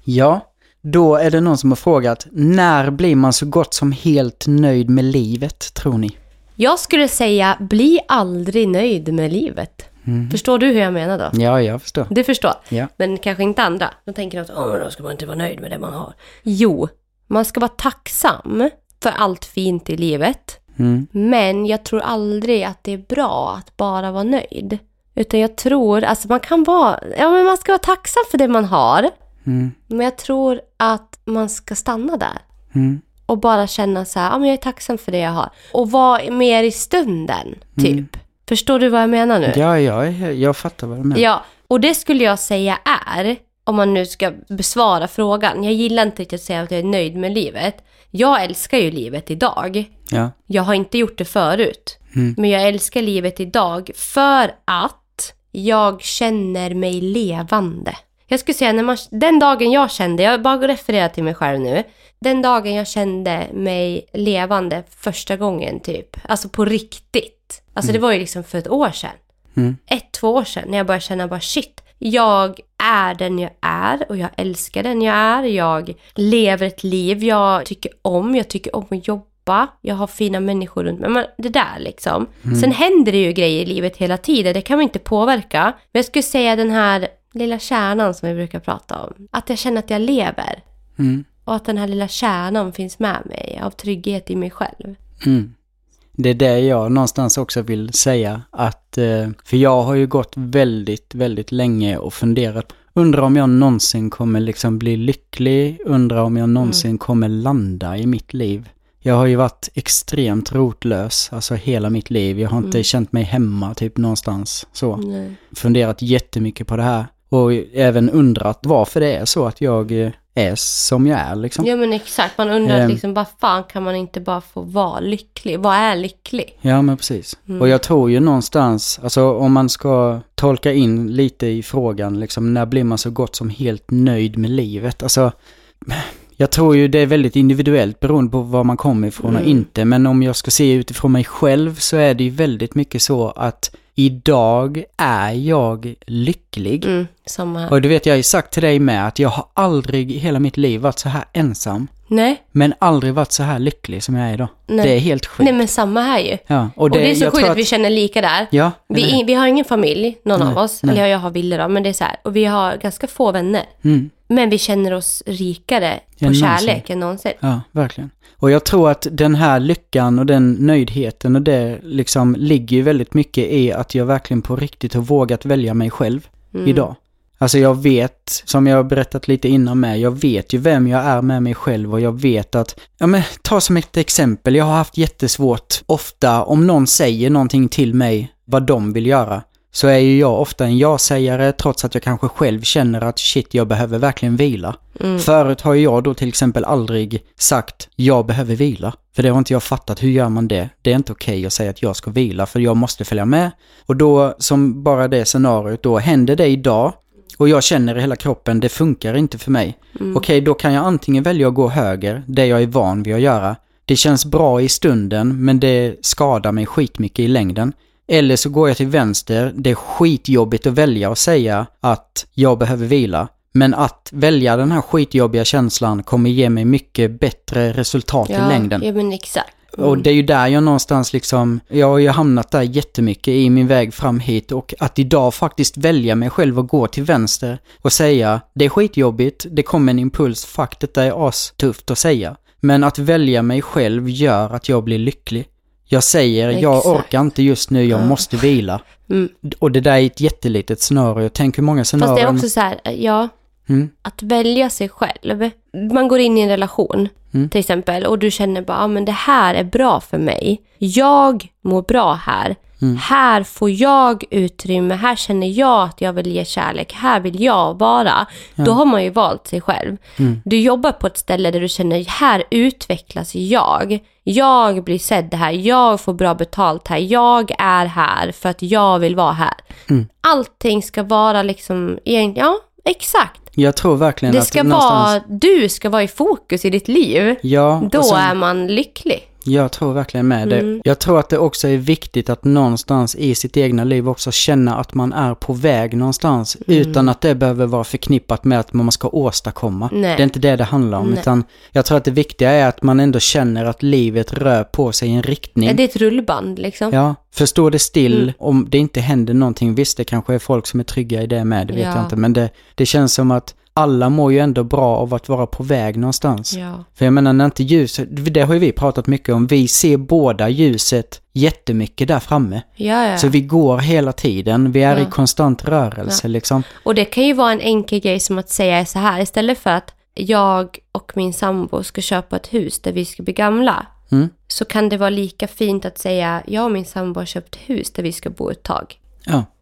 Speaker 1: Ja, då är det någon som har frågat, när blir man så gott som helt nöjd med livet, tror ni?
Speaker 2: Jag skulle säga, bli aldrig nöjd med livet.
Speaker 1: Mm.
Speaker 2: Förstår du hur jag menar då?
Speaker 1: Ja, jag förstår.
Speaker 2: Du förstår.
Speaker 1: Ja.
Speaker 2: Men kanske inte andra. De tänker att Åh, men då ska man inte vara nöjd med det man har. Jo, man ska vara tacksam för allt fint i livet.
Speaker 1: Mm.
Speaker 2: Men jag tror aldrig att det är bra att bara vara nöjd. Utan jag tror, alltså man kan vara, ja men man ska vara tacksam för det man har.
Speaker 1: Mm.
Speaker 2: Men jag tror att man ska stanna där.
Speaker 1: Mm.
Speaker 2: Och bara känna så här, ja men jag är tacksam för det jag har. Och vara mer i stunden, typ. Förstår du vad jag menar nu?
Speaker 1: Ja, ja, jag, jag fattar vad du menar.
Speaker 2: Ja, och det skulle jag säga är, om man nu ska besvara frågan. Jag gillar inte riktigt att säga att jag är nöjd med livet. Jag älskar ju livet idag.
Speaker 1: Ja.
Speaker 2: Jag har inte gjort det förut.
Speaker 1: Mm.
Speaker 2: Men jag älskar livet idag för att jag känner mig levande. Jag skulle säga, när man, den dagen jag kände, jag bara refererar till mig själv nu. Den dagen jag kände mig levande första gången typ. Alltså på riktigt. Alltså det var ju liksom för ett år sedan.
Speaker 1: Mm.
Speaker 2: Ett, två år sedan när jag började känna bara shit. Jag är den jag är och jag älskar den jag är. Jag lever ett liv jag tycker om. Jag tycker om att jobba. Jag har fina människor runt mig. Men det där liksom. Sen händer det ju grejer i livet hela tiden. Det kan man inte påverka. Men jag skulle säga den här lilla kärnan som vi brukar prata om. Att jag känner att jag lever.
Speaker 1: Mm.
Speaker 2: Och att den här lilla kärnan finns med mig av trygghet i mig själv.
Speaker 1: Mm. Det är det jag någonstans också vill säga att, eh, för jag har ju gått väldigt, väldigt länge och funderat. Undrar om jag någonsin kommer liksom bli lycklig, undrar om jag någonsin kommer landa i mitt liv. Jag har ju varit extremt rotlös, alltså hela mitt liv. Jag har inte
Speaker 2: Mm.
Speaker 1: känt mig hemma typ någonstans så.
Speaker 2: Nej.
Speaker 1: Funderat jättemycket på det här. Och även undrat varför det är så att jag eh, är som jag är liksom.
Speaker 2: Ja men exakt, man undrar
Speaker 1: Ehm.
Speaker 2: liksom vad fan kan man inte bara få vara lycklig? Vad är lycklig?
Speaker 1: Ja, men precis.
Speaker 2: Mm.
Speaker 1: Och jag tror ju någonstans, alltså om man ska tolka in lite i frågan, liksom när blir man så gott som helt nöjd med livet? Alltså, jag tror ju det är väldigt individuellt beroende på var man kommer ifrån och
Speaker 2: Mm.
Speaker 1: inte. Men om jag ska se utifrån mig själv så är det ju väldigt mycket så att idag är jag lycklig.
Speaker 2: Mm.
Speaker 1: Och det vet jag ju sagt till dig med att jag har aldrig i hela mitt liv varit så här ensam.
Speaker 2: Nej,
Speaker 1: Men aldrig varit så här lycklig som jag är idag.
Speaker 2: Nej.
Speaker 1: Det är helt sjukt.
Speaker 2: nej men samma här ju.
Speaker 1: Ja,
Speaker 2: Och det, är så sjukt
Speaker 1: tror
Speaker 2: att vi känner lika där.
Speaker 1: Ja?
Speaker 2: Vi, vi har ingen familj, någon
Speaker 1: Nej,
Speaker 2: av oss.
Speaker 1: nej.
Speaker 2: Eller jag har Ville då, men det är så här. Och vi har ganska få vänner.
Speaker 1: Mm.
Speaker 2: Men vi känner oss rikare på kärlek än någonsin.
Speaker 1: Ja, verkligen. Och jag tror att den här lyckan och den nöjdheten och det liksom ligger ju väldigt mycket i att jag verkligen på riktigt har vågat välja mig själv
Speaker 2: Mm.
Speaker 1: idag. Alltså jag vet, som jag har berättat lite innan med, jag vet ju vem jag är med mig själv och jag vet att, ja men ta som ett exempel, jag har haft jättesvårt ofta om någon säger någonting till mig vad de vill göra så är ju jag ofta en ja-sägare trots att jag kanske själv känner att shit, jag behöver verkligen vila.
Speaker 2: Mm.
Speaker 1: Förut har jag då till exempel aldrig sagt jag behöver vila. För det har inte jag fattat, hur gör man det? Det är inte okej att säga att jag ska vila för jag måste följa med. Och då, som bara det scenariot då, händer det idag och jag känner i hela kroppen, det funkar inte för mig. Okej, då kan jag antingen välja att gå höger, det jag är van vid att göra. Det känns bra i stunden, men det skadar mig skitmycket i längden. Eller så går jag till vänster, det är skitjobbigt att välja och säga att jag behöver vila. Men att välja den här skitjobbiga känslan kommer ge mig mycket bättre resultat i längden.
Speaker 2: ja men exakt.
Speaker 1: Och det är ju där jag någonstans liksom, jag har ju hamnat där jättemycket i min väg fram hit och att idag faktiskt välja mig själv och gå till vänster och säga det är skitjobbigt, det kommer en impuls, fuck detta är astufft att säga. Men att välja mig själv gör att jag blir lycklig. Jag säger, jag
Speaker 2: Exakt.
Speaker 1: orkar inte just nu, jag måste vila.
Speaker 2: Mm.
Speaker 1: Och det där är ett jättelitet scenario. Tänk hur många
Speaker 2: Fast det är
Speaker 1: scenarion...
Speaker 2: också så här, ja,
Speaker 1: Mm.
Speaker 2: att välja sig själv. Man går in i en relation
Speaker 1: Mm.
Speaker 2: till exempel och du känner bara, ah, men det här är bra för mig. Jag mår bra här.
Speaker 1: Mm.
Speaker 2: Här får jag utrymme, här känner jag att jag vill ge kärlek, här vill jag vara. Då har man ju valt sig själv.
Speaker 1: Mm.
Speaker 2: Du jobbar på ett ställe där du känner, här utvecklas jag. Jag blir sedd här, jag får bra betalt här, jag är här för att jag vill vara här.
Speaker 1: Mm.
Speaker 2: Allting ska vara liksom, ja exakt.
Speaker 1: Jag tror verkligen
Speaker 2: Det
Speaker 1: att
Speaker 2: ska
Speaker 1: någonstans...
Speaker 2: vara, du ska vara i fokus i ditt liv.
Speaker 1: Ja,
Speaker 2: Då
Speaker 1: sen-
Speaker 2: är man lycklig.
Speaker 1: Jag tror verkligen med det.
Speaker 2: Mm.
Speaker 1: Jag tror att det också är viktigt att någonstans i sitt egna liv också känna att man är på väg någonstans.
Speaker 2: Mm.
Speaker 1: Utan att det behöver vara förknippat med att man ska åstadkomma.
Speaker 2: Nej.
Speaker 1: Det är inte det det handlar om.
Speaker 2: Nej.
Speaker 1: Utan jag tror att det viktiga är att man ändå känner att livet rör på sig i en riktning.
Speaker 2: Är det ett rullband liksom?
Speaker 1: Ja, för står det still
Speaker 2: Mm.
Speaker 1: om det inte händer någonting, visst det kanske är folk som är trygga i det med, det vet
Speaker 2: Ja.
Speaker 1: jag inte. Men det, det känns som att alla mår ju ändå bra av att vara på väg någonstans.
Speaker 2: Ja.
Speaker 1: För jag menar när inte ljuset, det har ju vi pratat mycket om, vi ser båda ljuset jättemycket där framme.
Speaker 2: Ja, ja.
Speaker 1: Så vi går hela tiden, vi är i konstant rörelse liksom.
Speaker 2: Och det kan ju vara en enkel grej som att säga så här, istället för att jag och min sambo ska köpa ett hus där vi ska bli gamla,
Speaker 1: Mm.
Speaker 2: så kan det vara lika fint att säga, jag och min sambo har köpt hus där vi ska bo ett tag.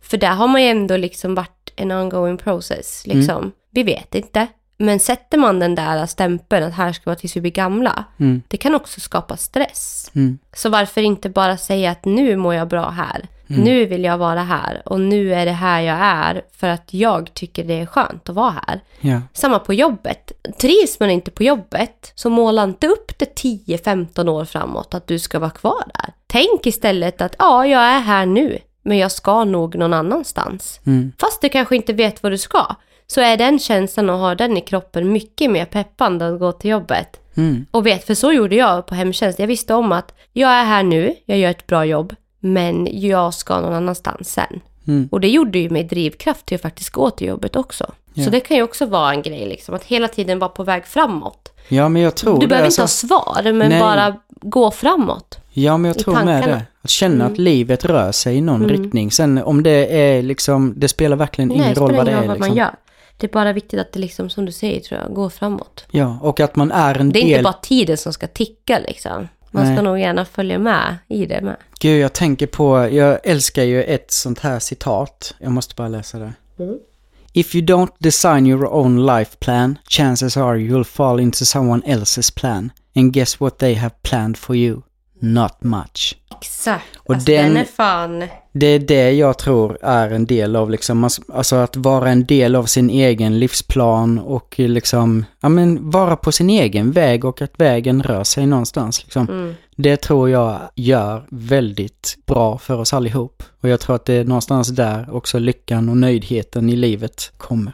Speaker 2: För där har man ju ändå liksom varit en ongoing process, liksom. Vi vet inte. Men sätter man den där stämpeln att här ska vara tills vi blir gamla,
Speaker 1: mm,
Speaker 2: det kan också skapa stress.
Speaker 1: mm,
Speaker 2: Så varför inte bara säga att nu mår jag bra här. Nu vill jag vara här och nu är det här jag är för att jag tycker det är skönt att vara här.
Speaker 1: ja,
Speaker 2: Samma på jobbet. Trivs man inte på jobbet så måla inte upp det 10-15 år framåt att du ska vara kvar där. Tänk istället att ja, jag är här nu, men jag ska nog någon annanstans.
Speaker 1: mm,
Speaker 2: Fast du kanske inte vet vad du ska, så är den känslan och har den i kroppen mycket mer peppande att gå till jobbet.
Speaker 1: mm,
Speaker 2: Och vet, för så gjorde jag på hemtjänst. Jag visste om att jag är här nu, jag gör ett bra jobb, men jag ska någon annanstans sen.
Speaker 1: mm.
Speaker 2: Och det gjorde ju mig drivkraft till att faktiskt gå till jobbet också.
Speaker 1: Ja.
Speaker 2: Så det kan ju också vara en grej, liksom, att hela tiden vara på väg framåt.
Speaker 1: Ja, men jag tror
Speaker 2: Du behöver
Speaker 1: alltså.
Speaker 2: inte ha svar, men
Speaker 1: Nej.
Speaker 2: bara gå framåt.
Speaker 1: Ja, men jag tror med det. Att känna
Speaker 2: Mm.
Speaker 1: att livet rör sig i någon
Speaker 2: Mm.
Speaker 1: riktning. Sen om det är liksom, det spelar verkligen ingen
Speaker 2: Nej, det
Speaker 1: roll vad det
Speaker 2: ingen
Speaker 1: är.
Speaker 2: vad man
Speaker 1: Liksom.
Speaker 2: gör. Det är bara viktigt att det liksom, som du säger tror jag, går framåt.
Speaker 1: Ja, och att man är en
Speaker 2: Det är
Speaker 1: del.
Speaker 2: inte bara tiden som ska ticka liksom. Man ska
Speaker 1: Nej.
Speaker 2: nog gärna följa med i det med.
Speaker 1: Gud, jag tänker på, jag älskar ju ett sånt här citat. Jag måste bara läsa det.
Speaker 2: Mm.
Speaker 1: If you don't design your own life plan, chances are you'll fall into someone else's plan. And guess what they have planned for you? Not much.
Speaker 2: Exakt.
Speaker 1: Och
Speaker 2: alltså,
Speaker 1: den-
Speaker 2: den... är fan...
Speaker 1: Det är det jag tror är en del av liksom, mas- alltså att vara en del av sin egen livsplan och liksom, ja men vara på sin egen väg och att vägen rör sig någonstans liksom.
Speaker 2: Mm.
Speaker 1: Det tror jag gör väldigt bra för oss allihop. Och jag tror att det är någonstans där också lyckan och nöjdheten i livet kommer.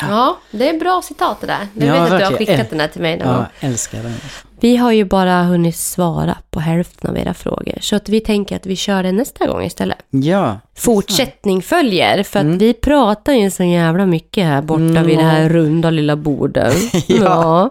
Speaker 2: Ja, det är bra citat det där. Jag
Speaker 1: Ja,
Speaker 2: vet att du har skickat den här till mig någon
Speaker 1: Ja, jag älskar den.
Speaker 2: Vi har ju bara hunnit svara på hälften av era frågor. Så att vi tänker att vi kör det nästa gång istället.
Speaker 1: Ja,
Speaker 2: Fortsättning följer. För att
Speaker 1: Mm.
Speaker 2: vi pratar ju så jävla mycket här borta
Speaker 1: Mm,
Speaker 2: vid det här
Speaker 1: ja.
Speaker 2: runda lilla bordet.
Speaker 1: Ja.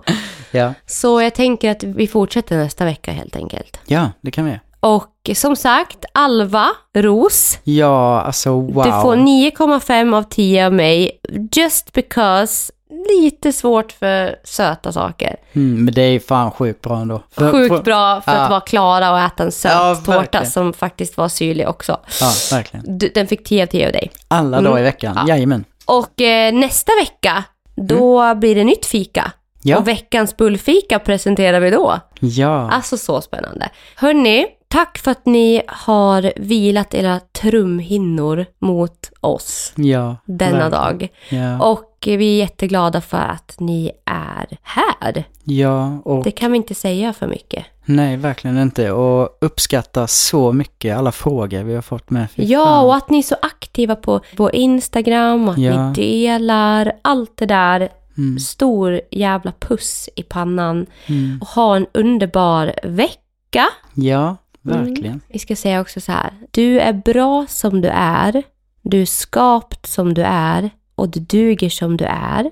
Speaker 1: ja,
Speaker 2: Så jag tänker att vi fortsätter nästa vecka helt enkelt.
Speaker 1: ja, det kan vi göra.
Speaker 2: Och som sagt, Alva Ros,
Speaker 1: Ja, alltså wow.
Speaker 2: du får 9,5 av 10 av mig. Just because, lite svårt för söta saker.
Speaker 1: Mm, men det är fan sjukt bra ändå. För-
Speaker 2: Sjukt bra för
Speaker 1: ja.
Speaker 2: att vara Klara och äta en söt
Speaker 1: Ja,
Speaker 2: tårta som faktiskt var syrlig också.
Speaker 1: Ja, verkligen.
Speaker 2: Du- Den fick 10 av 10 av dig.
Speaker 1: Alla
Speaker 2: Mm.
Speaker 1: dagar i veckan,
Speaker 2: Ja.
Speaker 1: jajamän.
Speaker 2: Och eh, nästa vecka, då blir det nytt fika.
Speaker 1: Mm. Ja.
Speaker 2: Och veckans bullfika presenterar vi då.
Speaker 1: Ja.
Speaker 2: Alltså så spännande. Hörni, tack för att ni har vilat era trumhinnor mot oss
Speaker 1: ja.
Speaker 2: denna
Speaker 1: verkligen.
Speaker 2: dag.
Speaker 1: Ja.
Speaker 2: Och vi är jätteglada för att ni är här.
Speaker 1: ja, och
Speaker 2: Det kan vi inte säga för mycket.
Speaker 1: nej, verkligen inte. Och uppskattar så mycket alla frågor vi har fått med. Fy
Speaker 2: Ja,
Speaker 1: fan.
Speaker 2: och att ni är så aktiva på vår Instagram och att
Speaker 1: Ja.
Speaker 2: ni delar allt det där.
Speaker 1: Mm.
Speaker 2: Stor jävla puss i pannan.
Speaker 1: Mm.
Speaker 2: Och ha en underbar vecka.
Speaker 1: Ja,
Speaker 2: Mm.
Speaker 1: verkligen.
Speaker 2: Vi ska säga också så här. Du är bra som du är. Du är skapt som du är. Och du duger som du är.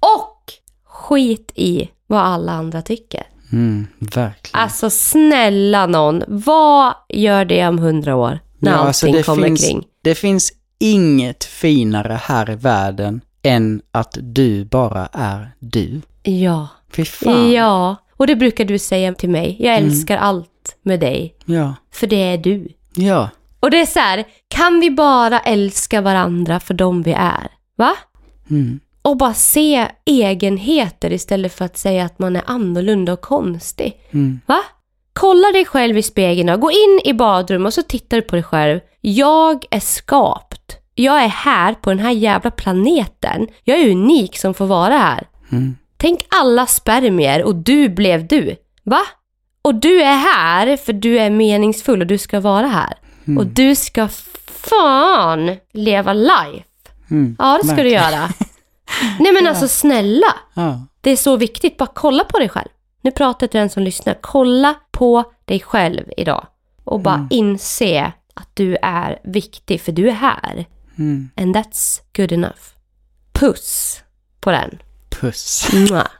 Speaker 2: Och skit i vad alla andra tycker.
Speaker 1: Mm, verkligen.
Speaker 2: Alltså snälla någon, vad gör det om hundra år? När
Speaker 1: Ja,
Speaker 2: allting
Speaker 1: alltså,
Speaker 2: kommer
Speaker 1: finns-
Speaker 2: kring.
Speaker 1: Det finns inget finare här i världen än att du bara är du.
Speaker 2: Ja.
Speaker 1: Fy fan.
Speaker 2: Ja. Och det brukar du säga till mig. Jag älskar allt med dig.
Speaker 1: Ja.
Speaker 2: För det är du.
Speaker 1: Ja.
Speaker 2: Och det är så här, kan vi bara älska varandra för dem vi är? Va?
Speaker 1: Mm.
Speaker 2: Och bara se egenheter istället för att säga att man är annorlunda och konstig.
Speaker 1: Mm.
Speaker 2: Va? Kolla dig själv i spegeln och gå in i badrummet och så tittar du på dig själv. Jag är skapt. Jag är här på den här jävla planeten. Jag är unik som får vara här.
Speaker 1: Mm.
Speaker 2: Tänk alla spermier och du blev du. Va? Och du är här för du är meningsfull och du ska vara här.
Speaker 1: Mm.
Speaker 2: Och du ska fan leva life.
Speaker 1: Mm.
Speaker 2: Ja, det ska du
Speaker 1: Verkligen.
Speaker 2: göra. Nej men alltså snälla.
Speaker 1: Ja.
Speaker 2: Det är så viktigt. Bara kolla på dig själv. Nu pratar jag till den som lyssnar. Kolla på dig själv idag. Och bara
Speaker 1: Mm.
Speaker 2: inse att du är viktig för du är här.
Speaker 1: Mm.
Speaker 2: And that's good enough. Puss på den.
Speaker 1: Puss.
Speaker 2: Mwah.